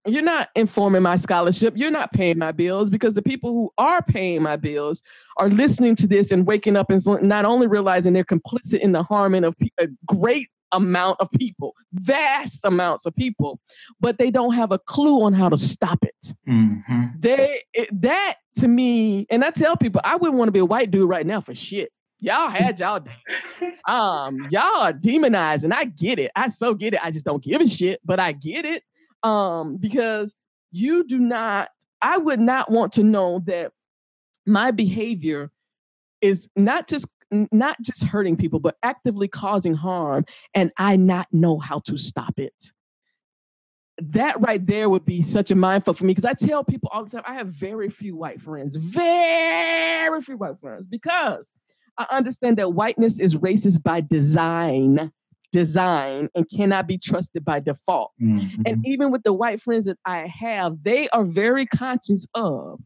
you're not informing my scholarship. You're not paying my bills because the people who are paying my bills are listening to this and waking up and not only realizing they're complicit in the harming of a great amount of people, vast amounts of people, but they don't have a clue on how to stop it. Mm-hmm. They that to me, and I tell people I wouldn't want to be a white dude right now for shit. Y'all had y'all day. [laughs] Um, y'all are demonizing. I get it. I so get it. I just don't give a shit, but I get it um, because you do not, I would not want to know that my behavior is not just not just hurting people, but actively causing harm, and I not know how to stop it. That right there would be such a mindful for me because I tell people all the time I have very few white friends, very few white friends, because I understand that whiteness is racist by design design and cannot be trusted by default. Mm-hmm. And even with the white friends that I have, they are very conscious of,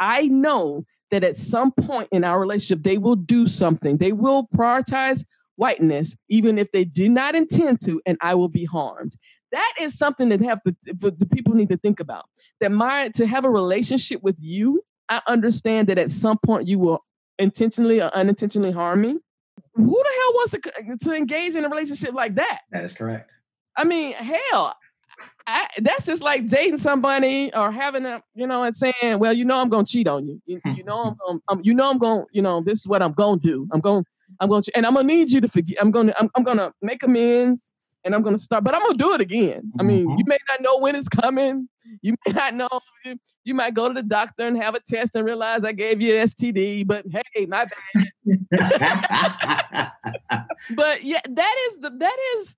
I know that at some point in our relationship, they will do something. They will prioritize whiteness, even if they do not intend to, and I will be harmed. That is something that have to, the people need to think about. That my to have a relationship with you, I understand that at some point you will intentionally or unintentionally harm me who the hell wants to, to engage in a relationship like that? That is correct. I mean, hell, I, that's just like dating somebody or having a, you know, and saying, well, you know, I'm going to cheat on you. You, [laughs] you know, I'm going, um, you know, I'm to, you know, this is what I'm going to do. I'm gonna, I'm going to, and I'm going to need you to forgive. I'm going to, I'm, I'm going to make amends and I'm to start, but I'm to do it again. I mean, mm-hmm. you may not know when it's coming. You may not know. You, you, might go to the doctor and have a test and realize I gave you an STD, but hey, my bad. [laughs] but yeah, that is the that is.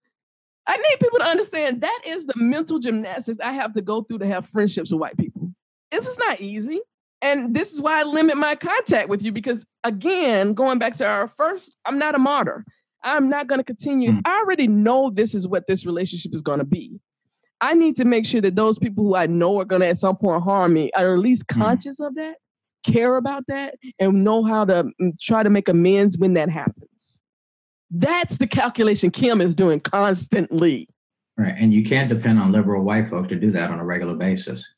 I need people to understand that is the mental gymnastics I have to go through to have friendships with white people. This is not easy. And this is why I limit my contact with you because, again, going back to our first, I'm not a martyr. I'm not going to continue. Mm. I already know this is what this relationship is going to be. I need to make sure that those people who I know are going to at some point harm me are at least mm. conscious mm. of that, care about that, and know how to mm, try to make amends when that happens. That's the calculation Kim is doing constantly. Right. And you can't depend on liberal white folk to do that on a regular basis.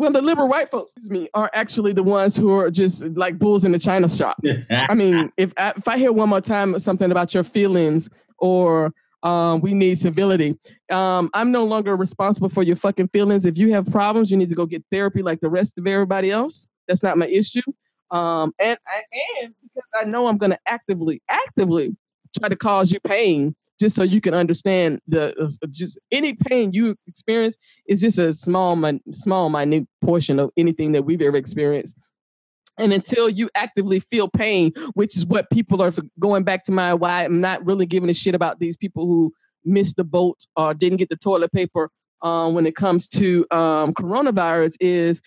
Well, the liberal white folks, excuse me, are actually the ones who are just like bulls in the china shop. I mean, [laughs] if I, if I hear one more time something about your feelings or um, we need civility, um, I'm no longer responsible for your fucking feelings. If you have problems, you need to go get therapy like the rest of everybody else. That's not my issue. Um, and I and because I know I'm going to actively, actively try to cause you pain just so you can understand the uh, just any pain you experience is just a small small minute portion of anything that we've ever experienced. And until you actively feel pain which is what people are going back to my why i'm not really giving a shit about these people who missed the boat or didn't get the toilet paper um, when it comes to um, coronavirus is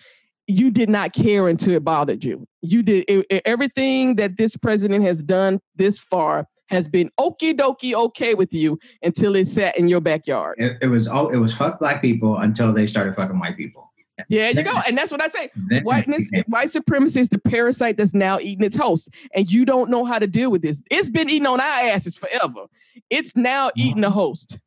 you did not care until it bothered you. You did it, everything that this president has done this far has been okie dokie okay with you until it sat in your backyard. It, it was all it was fuck black people until they started fucking white people. Yeah, you go. And that's what I say. Whiteness, white supremacy is the parasite that's now eating its host. And you don't know how to deal with this. It's been eating on our asses forever. It's now eating the host.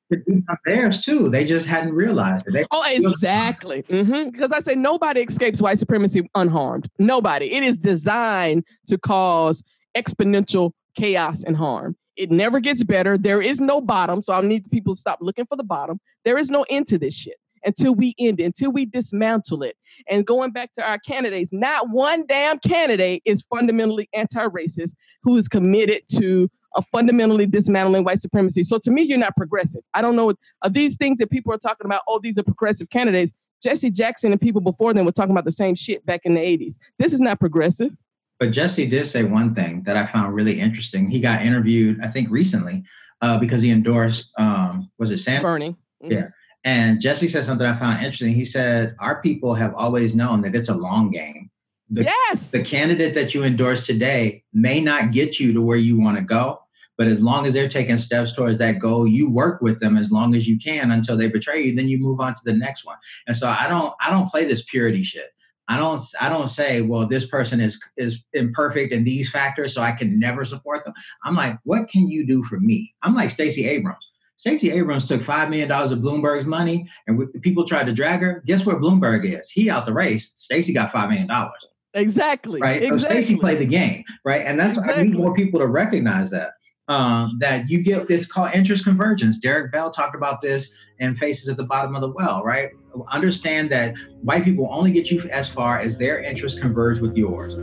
Theirs too. They just hadn't realized it. They oh, [laughs] exactly. Mm-hmm. Because I say nobody escapes white supremacy unharmed. Nobody. It is designed to cause exponential chaos and harm. It never gets better. There is no bottom. So I need people to stop looking for the bottom. There is no end to this shit until we end it, until we dismantle it. And going back to our candidates, not one damn candidate is fundamentally anti-racist who is committed to a fundamentally dismantling white supremacy. So to me, you're not progressive. I don't know are these things that people are talking about. Oh, these are progressive candidates. Jesse Jackson and people before them were talking about the same shit back in the 80s. This is not progressive. But Jesse did say one thing that I found really interesting. He got interviewed, I think, recently uh, because he endorsed, um, was it Sam? Bernie. Mm-hmm. Yeah. And Jesse said something I found interesting. He said, Our people have always known that it's a long game. The, yes. The candidate that you endorse today may not get you to where you want to go, but as long as they're taking steps towards that goal, you work with them as long as you can until they betray you. Then you move on to the next one. And so I don't, I don't play this purity shit. I don't I don't say, well, this person is is imperfect in these factors, so I can never support them. I'm like, what can you do for me? I'm like Stacey Abrams. Stacey Abrams took five million dollars of Bloomberg's money, and people tried to drag her. Guess where Bloomberg is? He out the race. Stacey got five million dollars. Exactly. Right. Exactly. So Stacey played the game. Right. And that's exactly. I need more people to recognize that um, that you get it's called interest convergence. Derek Bell talked about this in Faces at the Bottom of the Well, right? Understand that white people only get you as far as their interests converge with yours.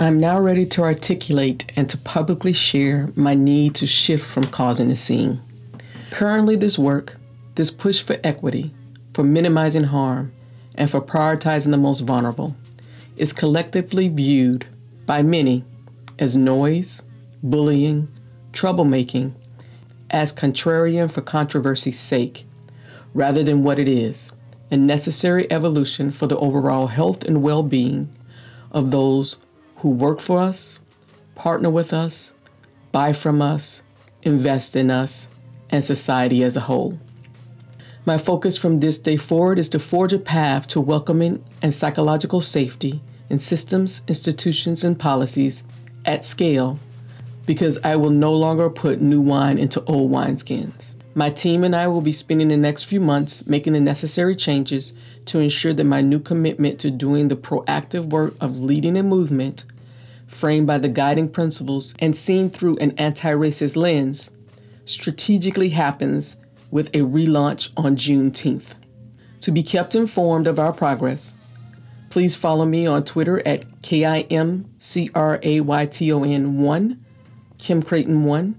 I'm now ready to articulate and to publicly share my need to shift from causing a scene. Currently, this work, this push for equity, for minimizing harm, and for prioritizing the most vulnerable, is collectively viewed by many as noise, bullying, troublemaking, as contrarian for controversy's sake, rather than what it is a necessary evolution for the overall health and well being of those who work for us, partner with us, buy from us, invest in us, and society as a whole. My focus from this day forward is to forge a path to welcoming and psychological safety in systems, institutions, and policies at scale because I will no longer put new wine into old wineskins. My team and I will be spending the next few months making the necessary changes to ensure that my new commitment to doing the proactive work of leading a movement, framed by the guiding principles and seen through an anti racist lens, strategically happens with a relaunch on Juneteenth. To be kept informed of our progress, please follow me on Twitter at KIMCRAYTON1 Kim Crayton 1,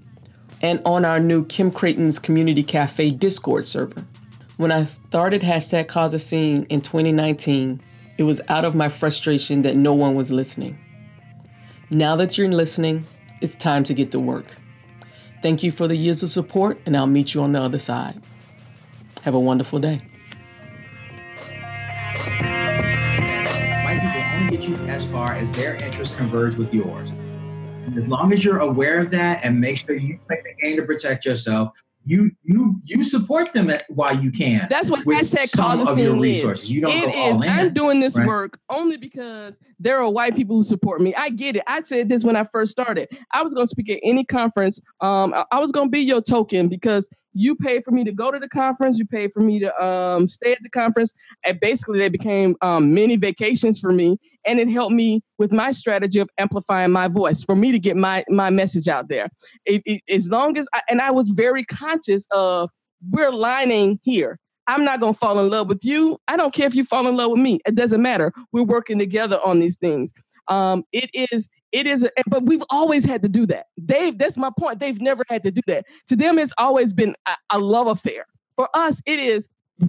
and on our new Kim Crayton's Community Cafe Discord server. When I started hashtag Cause a Scene in 2019, it was out of my frustration that no one was listening. Now that you're listening, it's time to get to work. Thank you for the years of support, and I'll meet you on the other side. Have a wonderful day. White people only get you as far as their interests converge with yours. As long as you're aware of that and make sure you play the game to protect yourself, you you you support them at, while you can. That's what with hashtag some cause of a your resources. is. You don't It go is. all in. I'm doing this right? work only because there are white people who support me. I get it. I said this when I first started. I was going to speak at any conference. Um, I, I was going to be your token because you paid for me to go to the conference. You paid for me to um, stay at the conference. And basically, they became um, many vacations for me. And it helped me with my strategy of amplifying my voice for me to get my, my message out there. It, it, as long as, I, and I was very conscious of we're lining here. I'm not going to fall in love with you. I don't care if you fall in love with me. It doesn't matter. We're working together on these things. Um, it is, it is, a, but we've always had to do that. They've, that's my point. They've never had to do that. To them, it's always been a, a love affair. For us, it is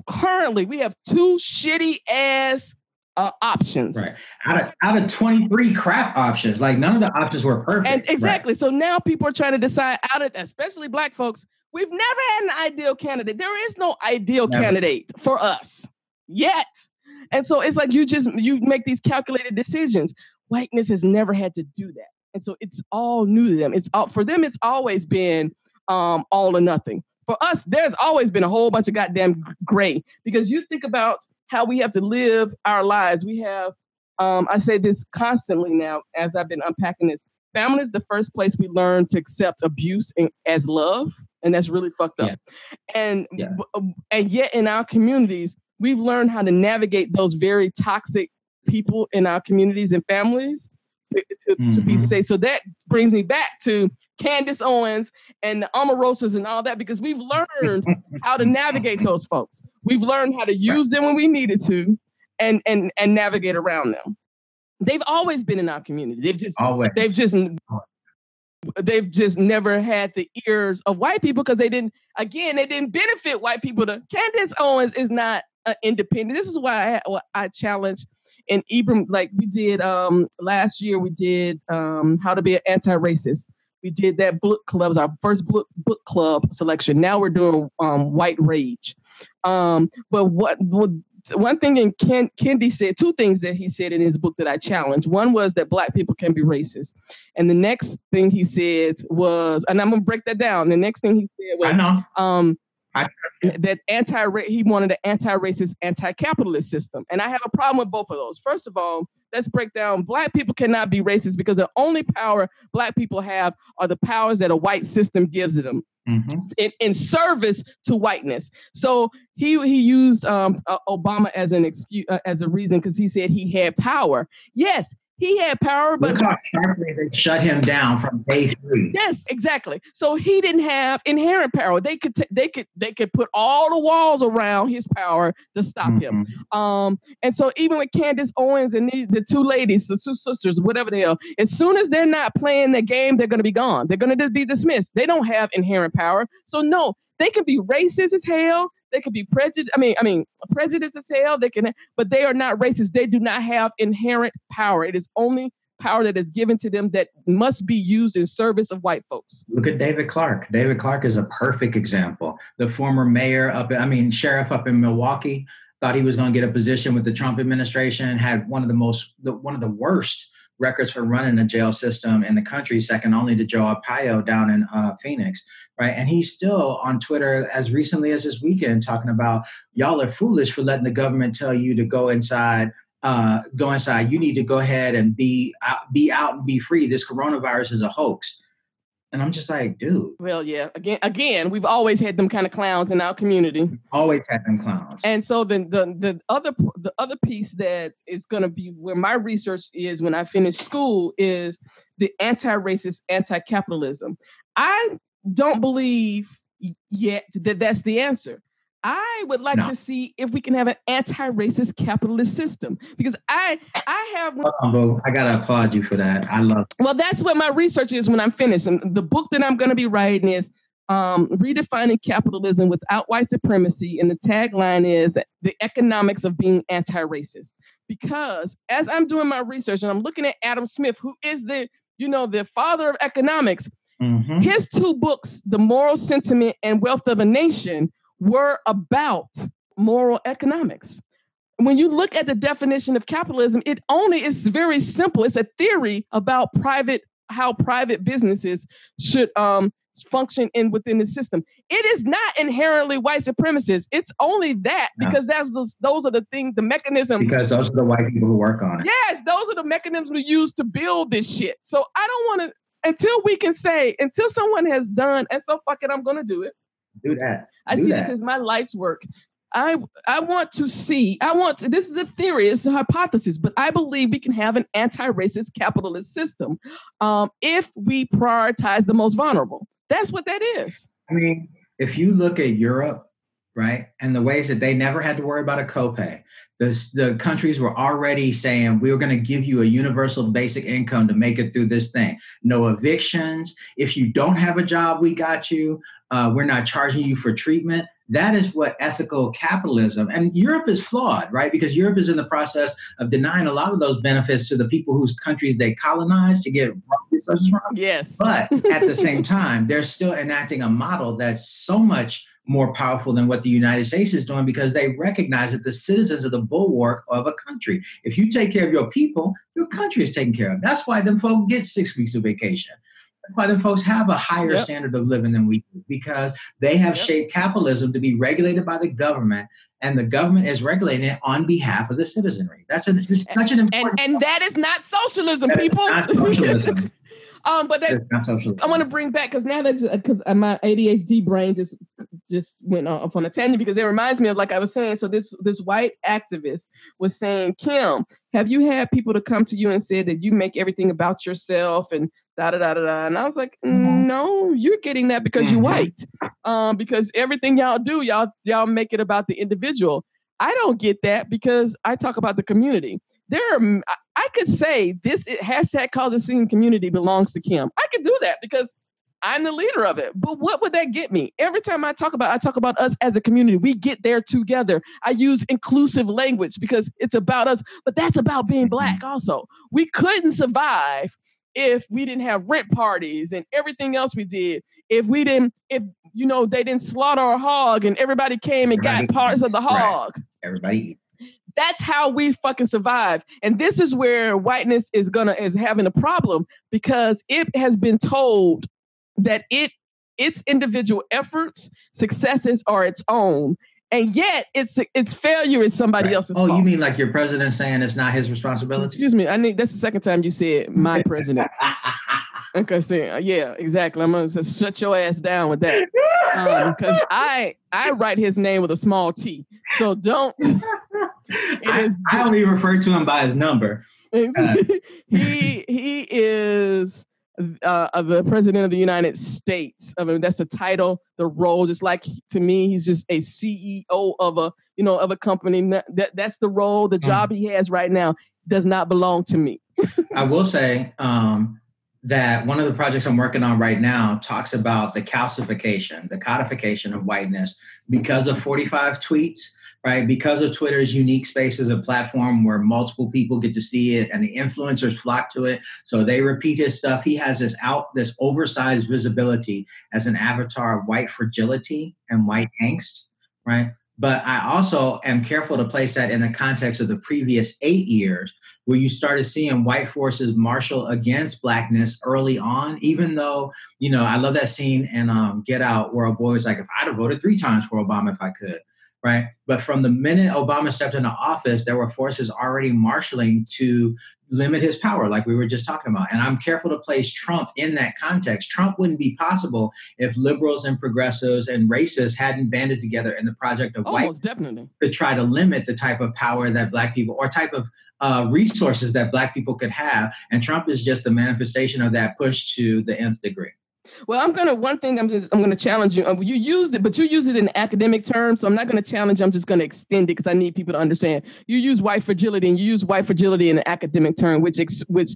currently, we have two shitty ass uh, options. Right. Out of out of 23 crap options, like none of the options were perfect. And Right. exactly. So now people are trying to decide out of, especially black folks, we've never had an ideal candidate. There is no ideal Never. candidate for us yet. And so it's like you just you make these calculated decisions. Whiteness has never had to do that. And so it's all new to them. It's all for them, it's always been um all or nothing. For us, there's always been a whole bunch of goddamn gray because you think about how we have to live our lives. We have um, I say this constantly now as I've been unpacking this. Family is the first place we learn to accept abuse and, as love, and that's really fucked up. And Yeah. um, and yet in our communities, we've learned how to navigate those very toxic people in our communities and families to, to, to be Mhm. safe. So that brings me back to Candace Owens and the Omarosas and all that because we've learned [laughs] how to navigate those folks. We've learned how to use them when we needed to and and and navigate around them. They've always been in our community. They've just Always. they've just they've just never had the ears of white people because they didn't again they didn't benefit white people to candace owens is not uh, independent this is why i i challenge in Ibram, like we did um last year we did um how to be an anti-racist. We did that book club it was our first book book club selection. Now we're doing um white rage. Um but what, what one thing in Ken, Kendi said two things that he said in his book that I challenged. One was that black people can be racist, and the next thing he said was, and I'm gonna break that down. The next thing he said was, um, I- that anti he wanted an anti-racist, anti-capitalist system, and I have a problem with both of those. First of all, let's break down: black people cannot be racist because the only power black people have are the powers that a white system gives them Mhm. in, in service to whiteness. So he he used um, uh, Obama as an excuse uh, as a reason because he said he had power. Yes, he had power, but Look how sharply they shut him down from day three. Yes, exactly. So he didn't have inherent power. They could t- they could they could put all the walls around his power to stop him. Mhm. Um, and so even with Candace Owens and the, the two ladies, the two sisters, whatever they are, as soon as they're not playing the game, they're going to be gone. They're going to just be dismissed. They don't have inherent power. So no, they can be racist as hell. They could be prejudiced. I mean, I mean, prejudiced as hell. They can, but they are not racist. They do not have inherent power. It is only power that is given to them that must be used in service of white folks. Look at David Clarke. David Clarke is a perfect example. The former mayor up, I mean, sheriff up in Milwaukee, thought he was going to get a position with the Trump administration. Had one of the most, the, one of the worst records for running a jail system in the country, second only to Joe Arpaio down in uh, Phoenix, right? And he's still on Twitter as recently as this weekend talking about y'all are foolish for letting the government tell you to go inside uh, go inside. You need to go ahead and be out, be out and be free. This coronavirus is a hoax. And I'm just like, dude, Well, yeah. Again, again, we've always had them kind of clowns in our community. always had them clowns. And so the the the other the other piece that is going to be where my research is when I finish school is the anti-racist anti-capitalism. I don't believe yet that that's the answer. I would like No. to see if we can have an anti-racist capitalist system because I I have Hold on, boo. I gotta applaud you for that. I love well, that's what my research is when I'm finished. And the book that I'm going to be writing is um, Redefining Capitalism Without White Supremacy. And the tagline is The Economics of Being Anti Racist. Because as I'm doing my research and I'm looking at Adam Smith, who is the you know, the father of economics, Mhm. his two books, The Moral Sentiment and Wealth of a Nation, were about moral economics. When you look at the definition of capitalism, it only is very simple. It's a theory about private how private businesses should um function in within the system. It is not inherently white supremacist. It's only that No. because that's the, those are the things, the mechanism. Because those are the white people who work on it. Yes, those are the mechanisms we use to build this shit. So I don't want to until we can say until someone has done and so fuck it, I'm gonna do it. Do that. I Do see that. this as my life's work. I I want to see. I want to, this is a theory. It's a hypothesis, but I believe we can have an anti-racist capitalist system um, if we prioritize the most vulnerable. That's what that is. I mean, if you look at Europe, right, and the ways that they never had to worry about a copay, the, the countries were already saying, we were going to give you a universal basic income to make it through this thing. No evictions. If you don't have a job, we got you. Uh, we're not charging you for treatment. That is what ethical capitalism, and Europe is flawed, right? Because Europe is in the process of denying a lot of those benefits to the people whose countries they colonized to get resources from. Yes. But at the same [laughs] time, they're still enacting a model that's so much more powerful than what the United States is doing because they recognize that the citizens are the bulwark of a country. If you take care of your people, your country is taken care of. That's why them folks get six weeks of vacation. That's why them folks have a higher Yep. standard of living than we do because they have Yep. shaped capitalism to be regulated by the government, and the government is regulating it on behalf of the citizenry. That's an, it's such an and important. and that is not socialism, that people. not socialism. [laughs] um, but that's That's not socialism. I want to bring back because now that because my ADHD brain just just went off on a tangent because it reminds me of like I was saying. So this this white activist was saying, Kim, have you had people to come to you and say that you make everything about yourself and da da da da da? And I was like, Mhm. no, you're getting that because you're Mhm. white. Um, because everything y'all do, y'all y'all make it about the individual. I don't get that because I talk about the community. There are I- could say this it- hashtag cause a scene community belongs to Kim. I could do that because I'm the leader of it. But what would that get me? Every time I talk about I talk about us as a community. We get there together. I use inclusive language because it's about us, but that's about being black mm-hmm. also. We couldn't survive if we didn't have rent parties and everything else we did. If we didn't if you know they didn't slaughter a hog and everybody came and Everybody got parts of the eats, right. hog Everybody eat. That's how we fucking survive and this is where whiteness is gonna is having a problem because it has been told that it its individual efforts successes are its own and yet its its failure is somebody Right. else's Oh, fault. you mean like your president saying it's not his responsibility? excuse me i need that's the second time you said my [laughs] president [laughs] okay so yeah exactly i'm gonna shut your ass down with that because [laughs] i i write his name with a small t so don't [laughs] [laughs] I, is- I only refer to him by his number. Uh, he he is uh, of the president of the United States. I mean, that's the title, the role. Just like to me, he's just a CEO of a you know of a company. That that's the role, the job he has right now does not belong to me. I will say um, that one of the projects I'm working on right now talks about the calcification, the codification of whiteness because of 45 tweets, right? Because of Twitter's unique space as a platform where multiple people get to see it and the influencers flock to it. So they repeat his stuff. He has this out, this oversized visibility as an avatar of white fragility and white angst, right? But I also am careful to place that in the context of the previous eight years where you started seeing white forces marshal against blackness early on, even though, you know, I love that scene in um, Get Out where a boy was like, if I'd have voted three times for Obama if I could, right? But from the minute Obama stepped into office, there were forces already marshaling to limit his power, like we were just talking about. And I'm careful to place Trump in that context. Trump wouldn't be possible if liberals and progressives and racists hadn't banded together in the project of white Almost definitely. to try to limit the type of power that black people or type of uh, resources that black people could have and trump is just the manifestation of that push to the nth degree Well, I'm gonna one thing I'm just I'm gonna challenge you. Uh, you used it, but you use it in academic terms, so I'm not gonna challenge. I'm just gonna extend it because I need people to understand. You use white fragility, and you use white fragility in an academic term, which ex, which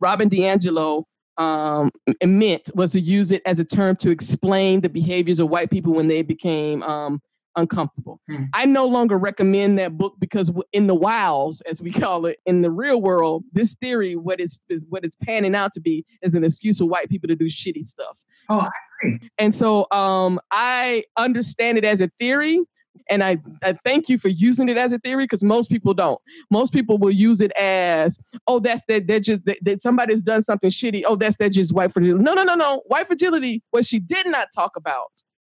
Robin DiAngelo um, meant was to use it as a term to explain the behaviors of white people when they became um, uncomfortable. Hmm. I no longer recommend that book because in the wilds, as we [laughs] call it, in the real world, this theory, what is is what it's panning out to be, is an excuse for white people to do shitty stuff. Oh, I agree. And so um, I understand it as a theory, And I, I thank you for using it as a theory because most people don't. Most people will use it as, oh, that's that they're just that, that somebody's done something shitty. Oh, that's that just white fragility. No, no, no, no. White fragility, what she did not talk about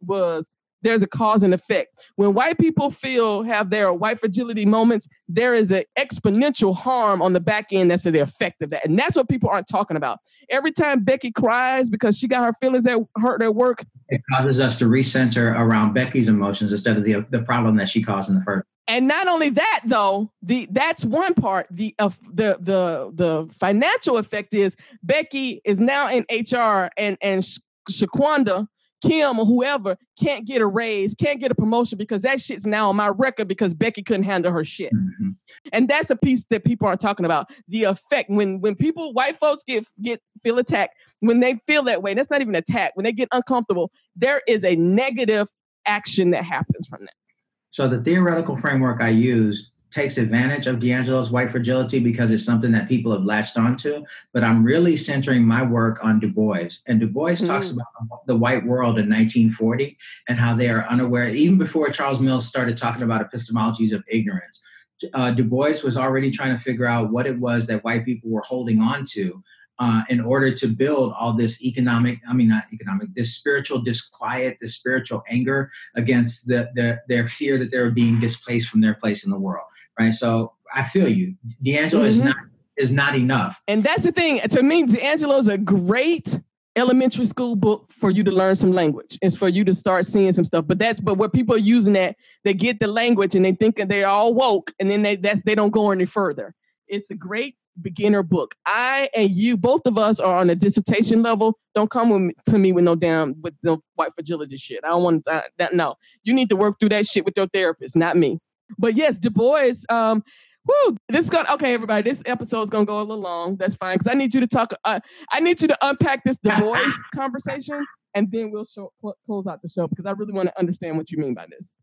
was there's a cause and effect. When white people feel have their white fragility moments, there is an exponential harm on the back end that's the effect of that. And that's what people aren't talking about. Every time Becky cries because she got her feelings at hurt at work, it causes us to recenter around Becky's emotions instead of the the problem that she caused in the first. And not only that, though, the that's one part. The uh, the the the financial effect is Becky is now in HR, and and Shaquanda Kim or whoever can't get a raise, can't get a promotion because that shit's now on my record because Becky couldn't handle her shit. Mm-hmm. And that's a piece that people aren't talking about. The effect when when people, white folks get get feel attacked, when they feel that way, that's not even attack. When they get uncomfortable, there is a negative action that happens from that. So the theoretical framework I use takes advantage of DiAngelo's white fragility because it's something that people have latched onto. But I'm really centering my work on Du Bois. And Du Bois mm. talks about the white world in 1940 and how they are unaware, even before Charles Mills started talking about epistemologies of ignorance. Uh, du Bois was already trying to figure out what it was that white people were holding on to uh, in order to build all this economic, I mean, not economic, this spiritual disquiet, this spiritual anger against the, the, their fear that they're being displaced from their place in the world, right? So I feel you. DiAngelo mm-hmm. is not is not enough. And that's the thing. To me, DiAngelo is a great elementary school book for you to learn some language. It's for you to start seeing some stuff. But that's but where people are using that, they get the language and they think that they're all woke, and then they that's they don't go any further. It's a great beginner book. I and you, both of us, are on a dissertation level. Don't come with me, to me with no damn with no white fragility shit. I don't want that. No, you need to work through that shit with your therapist, not me. But yes, Du Bois. Um, whoo, this is gonna okay, everybody. This episode is gonna go a little long. That's fine because I need you to talk. Uh, I need you to unpack this Du Bois [laughs] conversation, and then we'll show, cl- close out the show because I really want to understand what you mean by this.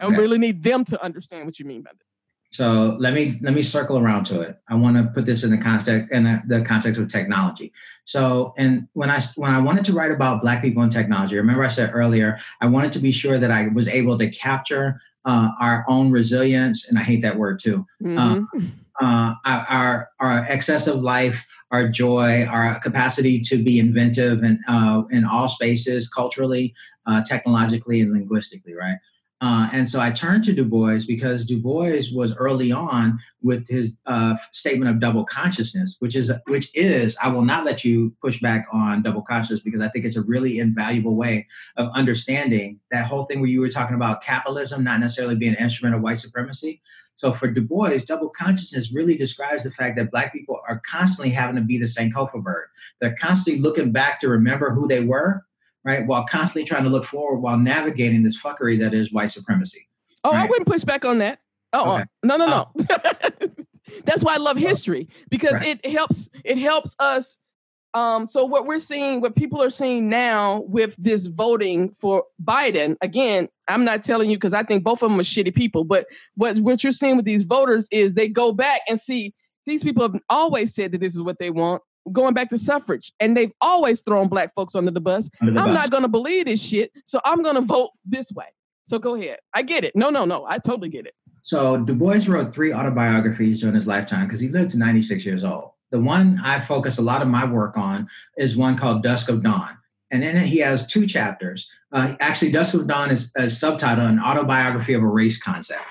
I okay. really need them to understand what you mean by this. So let me let me circle around to it. I want to put this in the context in the, the, context of technology. So, and when I when I wanted to write about Black people in technology, remember I said earlier I wanted to be sure that I was able to capture uh, our own resilience, and I hate that word too. Mm-hmm. Uh, uh, our our excessive life, our joy, our capacity to be inventive and uh, in all spaces, culturally, uh, technologically, and linguistically, right? Uh, and so I turned to Du Bois because Du Bois was early on with his uh, statement of double consciousness, which is which is I will not let you push back on double consciousness because I think it's a really invaluable way of understanding that whole thing where you were talking about capitalism not necessarily being an instrument of white supremacy. So for Du Bois, double consciousness really describes the fact that Black people are constantly having to be the Sankofa bird. They're constantly looking back to remember who they were right? While constantly trying to look forward while navigating this fuckery that is white supremacy. Oh, right? I wouldn't push back on that. Oh, okay. no, no, no. Oh. [laughs] That's why I love history because right. it helps. It helps us. Um, so what we're seeing, what people are seeing now with this voting for Biden, again, I'm not telling you because I think both of them are shitty people. But what what you're seeing with these voters is they go back and see these people have always said that this is what they want going back to suffrage, and they've always thrown black folks under the bus. Under the I'm bus. not going to believe this shit, so I'm going to vote this way. So go ahead. I get it. No, no, no. I totally get it. So Du Bois wrote three autobiographies during his lifetime because he lived to 96 years old. The one I focus a lot of my work on is one called Dusk of Dawn. And in it, he has two chapters. Uh, actually, Dusk of Dawn is a subtitle, an autobiography of a race concept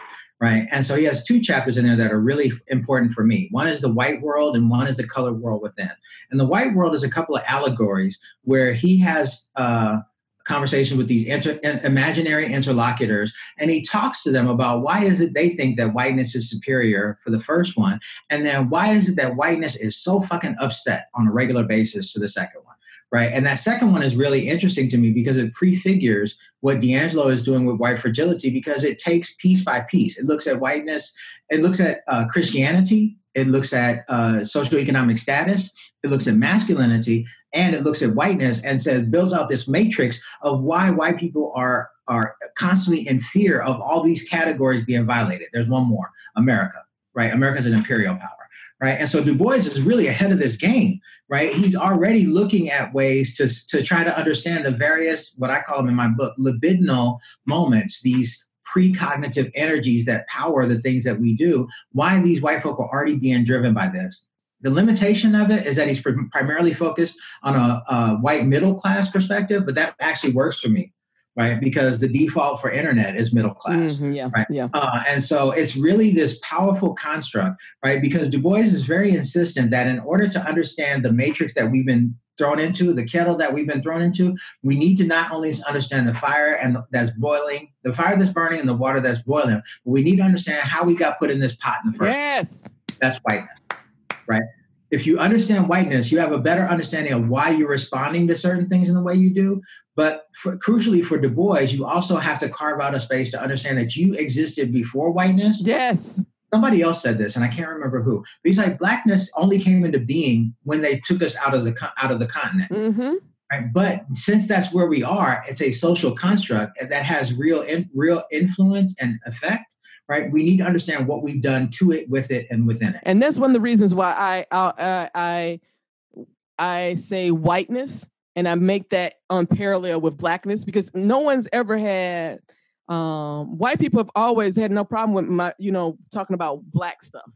right? And so he has two chapters in there that are really important for me. One is the white world, and one is the color world within. And the white world is a couple of allegories where he has. Uh, conversation with these inter- imaginary interlocutors and he talks to them about why is it they think that whiteness is superior for the first one and then why is it that whiteness is so fucking upset on a regular basis to the second one right? And that second one is really interesting to me because it prefigures what DiAngelo is doing with white fragility because it takes piece by piece. It looks at whiteness, it looks at uh, Christianity, it looks at uh, socioeconomic status, it looks at masculinity, and it looks at whiteness and says builds out this matrix of why white people are are constantly in fear of all these categories being violated. There's one more, America, right? America is an imperial power right? And so Du Bois is really ahead of this game, right? He's already looking at ways to, to try to understand the various, what I call them in my book, libidinal moments, these precognitive energies that power the things that we do, why these white folk are already being driven by this. The limitation of it is that he's primarily focused on a, a white middle class perspective, but that actually works for me right? Because the default for internet is middle class, Mhm, yeah, right? yeah. Uh, and so it's really this powerful construct, right? Because Du Bois is very insistent that in order to understand the matrix that we've been thrown into, the kettle that we've been thrown into, we need to not only understand the fire and the, that's boiling, the fire that's burning and the water that's boiling, but we need to understand how we got put in this pot in the first. Yes. That's whiteness, right? If you understand whiteness, you have a better understanding of why you're responding to certain things in the way you do. But for, crucially for Du Bois, you also have to carve out a space to understand that you existed before whiteness. Yes. Somebody else said this, and I can't remember who. But he's like, blackness only came into being when they took us out of the out of the continent. Mm-hmm. Right? But since that's where we are, it's a social construct that has real in, real influence and effect. Right? We need to understand what we've done to it, with it, and within it. And that's one of the reasons why I I I I say whiteness and I make that on parallel with blackness because no one's ever had um white people have always had no problem with my you know talking about black stuff.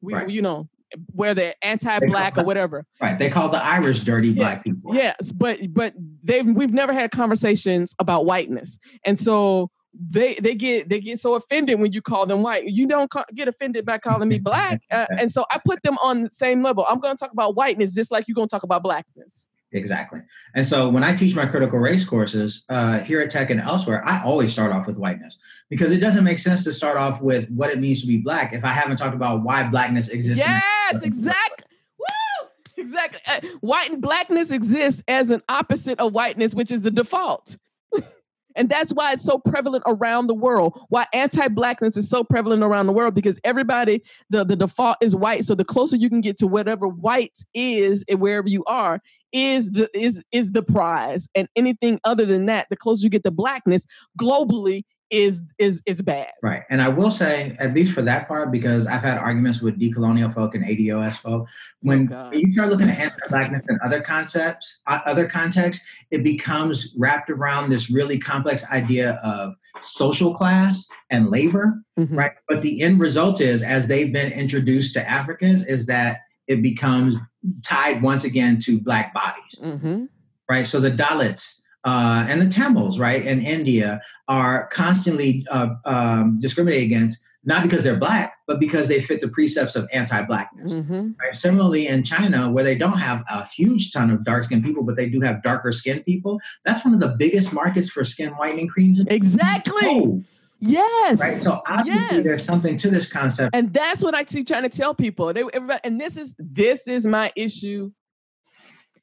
We Right. you know where they're anti-black or whatever. Right? They call the Irish dirty Yeah. black people. Yes, but but they've we've never had conversations about whiteness, and so they they get they get so offended when you call them white. You don't ca- get offended by calling me black, uh, [laughs] and so I put them on the same level. I'm going to talk about whiteness just like you're going to talk about blackness. Exactly. And so when I teach my critical race courses uh, here at Tech and elsewhere, I always start off with whiteness because it doesn't make sense to start off with what it means to be black if I haven't talked about why blackness exists. Yes, exactly. Woo! Exactly. Uh, white and blackness exists as an opposite of whiteness, which is the default. [laughs] and that's why it's so prevalent around the world. Why anti-blackness is so prevalent around the world because everybody, the, the default is white. So the closer you can get to whatever white is and wherever you are, is the is is the prize. And anything other than that, the closer you get to blackness globally is is is bad. Right. And I will say, at least for that part, because I've had arguments with decolonial folk and ADOS folk, when, when you start looking at anti-blackness and other concepts, uh, other contexts, it becomes wrapped around this really complex idea of social class and labor. Mhm. right? But the end result is, as they've been introduced to Africans, is that it becomes tied once again to black bodies, Mhm. right? So the Dalits uh, and the Tamils, right, in India are constantly uh, um, discriminated against, not because they're black, but because they fit the precepts of anti-blackness. Mhm. Right? Similarly, in China, where they don't have a huge ton of dark-skinned people, but they do have darker-skinned people, that's one of the biggest markets for skin whitening creams. Exactly. world, Yes. Right. So obviously, Yes. there's something to this concept. and that's what I keep trying to tell people. They, everybody, and this is this is my issue.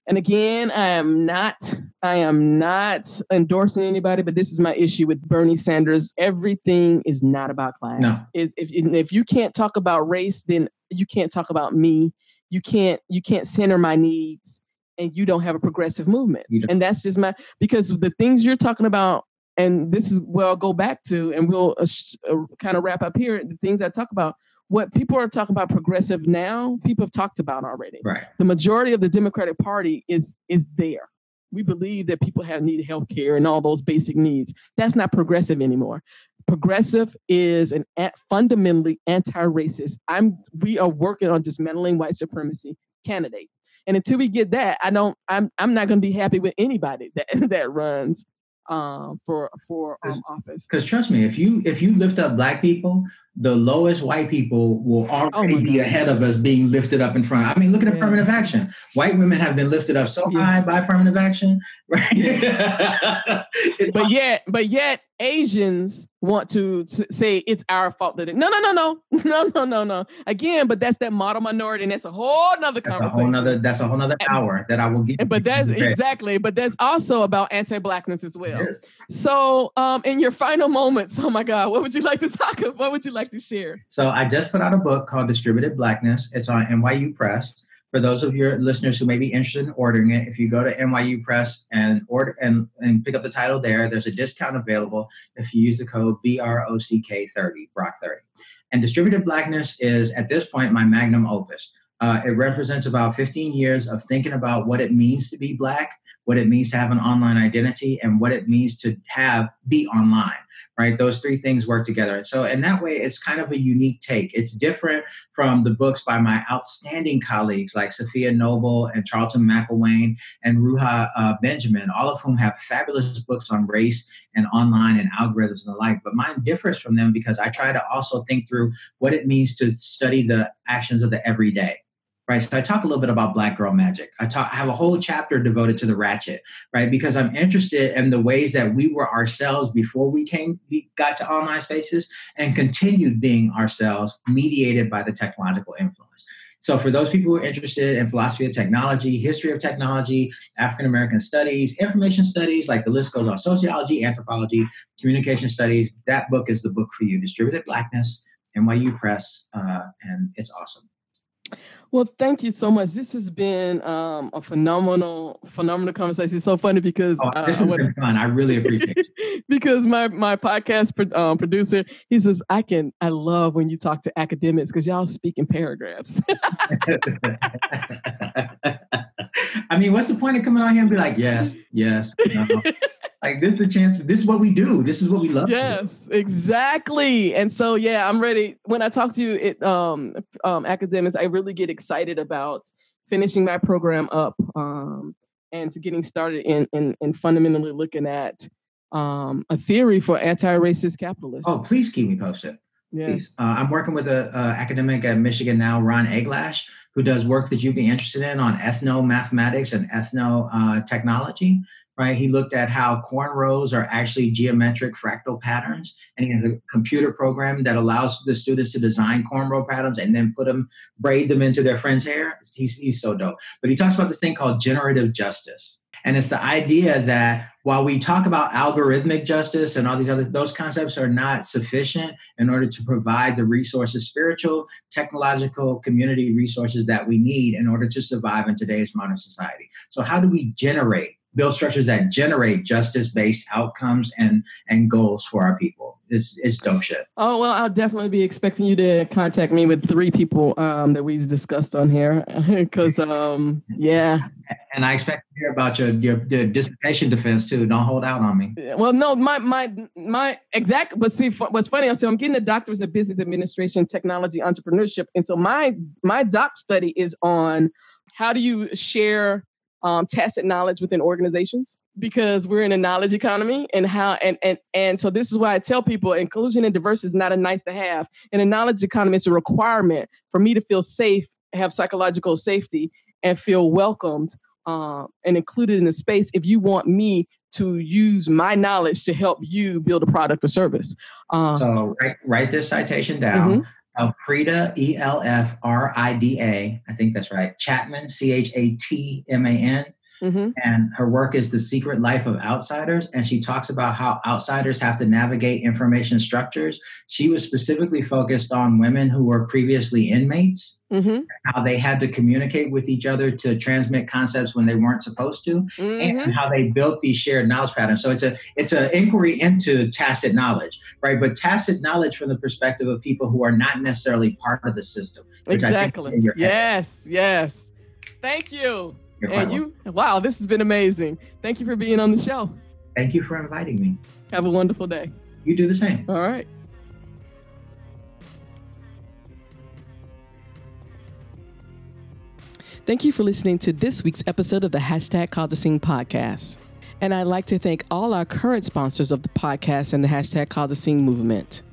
And again, I am not I am not endorsing anybody, but this is my issue with Bernie Sanders. Everything is not about class. No. If, if if you can't talk about race, then you can't talk about me. You can't you can't center my needs, and you don't have a progressive movement. And that's just my because the things you're talking about and this is where I'll go back to, and we'll uh, sh- uh, kind of wrap up here. The things I talk about, what people are talking about progressive now, people have talked about already. Right. The majority of the Democratic Party is is there. We believe that people have need health care and all those basic needs. That's not progressive anymore. Progressive is an a- fundamentally anti-racist. I'm. We are working on dismantling white supremacy candidate, and until we get that, I don't. I'm. I'm not going to be happy with anybody that [laughs] that runs um, for for um, office. Because trust me, if you if you lift up black people, the lowest white people will already my be ahead of us being lifted up in front. I mean, look at Yeah. affirmative action. White women have been lifted up so Yes. high by affirmative action, [laughs] right? [laughs] It's- But yet, but yet, Asians want to say it's our fault that it, no, no, no, no, [laughs] no, no, no, no. Again, but that's that model minority, and that's a whole nother that's a conversation. whole nother that's a whole nother hour that I will get. But that's exactly, but that's also about anti-blackness as well. Yes. So, um, in your final moments, oh my God, what would you like to talk about? What would you like to share? So I just put out a book called Distributed Blackness. It's on NYU Press. For those of your listeners who may be interested in ordering it, if you go to NYU Press and order and, and pick up the title there, there's a discount available if you use the code BROCK30, Brock 30. And Distributed Blackness is at this point my magnum opus. Uh, it represents about 15 years of thinking about what it means to be black, what it means to have an online identity, and what it means to have be online right? Those three things work together. And so, in that way, it's kind of a unique take. It's different from the books by my outstanding colleagues like Safiya Noble and Charlton McIlwain and Ruha uh, Benjamin, all of whom have fabulous books on race and online and algorithms and the like. But mine differs from them because I try to also think through what it means to study the actions of the everyday right? So I talk a little bit about Black Girl Magic. I talk, I have a whole chapter devoted to the ratchet, right? Because I'm interested in the ways that we were ourselves before we came, we got to online spaces, and continued being ourselves, mediated by the technological influence. So, for those people who are interested in philosophy of technology, history of technology, African American studies, information studies, like the list goes on, sociology, anthropology, communication studies, that book is the book for you. Distributed Blackness, NYU Press, uh, and it's awesome. Well, thank you so much. This has been um, a phenomenal, phenomenal conversation. It's so funny because oh, this uh, has been fun. I really appreciate it. [laughs] because my my podcast pro- um, producer, he says, "I can, I love when you talk to academics because y'all speak in paragraphs." [laughs] [laughs] [laughs] I mean, what's the point of coming on here and be like, "Yes, yes." No. [laughs] like this is the chance this is what we do. This is what we love yes exactly. And so yeah i'm ready. When i talk to you it um, um academics i really get excited about finishing my program up um and to getting started in in, in fundamentally looking at um a theory for anti-racist capitalists. Oh please keep me posted. Yes. Uh, I'm working with an academic at Michigan now, Ron Eglash, who does work that you'd be interested in on ethno mathematics and ethno uh, technology right? He looked at how cornrows are actually geometric fractal patterns, and he has a computer program that allows the students to design cornrow patterns and then put them, braid them into their friend's hair. He's, he's so dope. But he talks about this thing called generative justice. And it's the idea that while we talk about algorithmic justice and all these other those concepts are not sufficient in order to provide the resources, spiritual, technological, community resources that we need in order to survive in today's modern society. So how do we generate build structures that generate justice-based outcomes and and goals for our people. It's it's dope shit. Oh well, I'll definitely be expecting you to contact me with three people um, that we've discussed on here, [laughs] because um, yeah. And I expect to hear about your, your your dissertation defense too. Don't hold out on me. Well, no, my my my exact. But see, what's funny? So I'm getting a doctorate of business administration, technology, entrepreneurship, and so my my doc study is on how do you share um, tacit knowledge within organizations because we're in a knowledge economy and how and and and so this is why I tell people inclusion and diversity is not a nice to have. In a knowledge economy, it's a requirement for me to feel safe, have psychological safety, and feel welcomed um, and included in the space. If you want me to use my knowledge to help you build a product or service. Um, so write, write this citation down. Mm-hmm. Elfrida, E L F R I D A, I think that's right. Chatman, C H A T M A N. Mm-hmm. And her work is The Secret Life of Outsiders. And she talks about how outsiders have to navigate information structures. She was specifically focused on women who were previously inmates mm-hmm. how they had to communicate with each other to transmit concepts when they weren't supposed to, mm-hmm. and how they built these shared knowledge patterns. So it's a it's an inquiry into tacit knowledge, right? But tacit knowledge from the perspective of people who are not necessarily part of the system. Exactly. Yes. Yes. Thank you. You're and you, wow, this has been amazing. Thank you for being on the show. Thank you for inviting me. Have a wonderful day. You do the same. All right. Thank you for listening to this week's episode of the Hashtag Scene podcast. And I'd like to thank all our current sponsors of the podcast and the Hashtag Scene movement.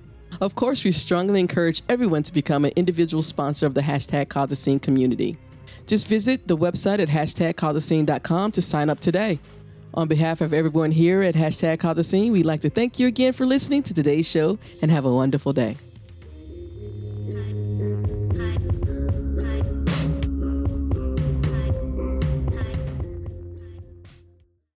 Of course, we strongly encourage everyone to become an individual sponsor of the Hashtag Scene community. Just visit the website at hashtagcausethescene.com to sign up today. On behalf of everyone here at Hashtag Cause the Scene, we'd like to thank you again for listening to today's show and have a wonderful day.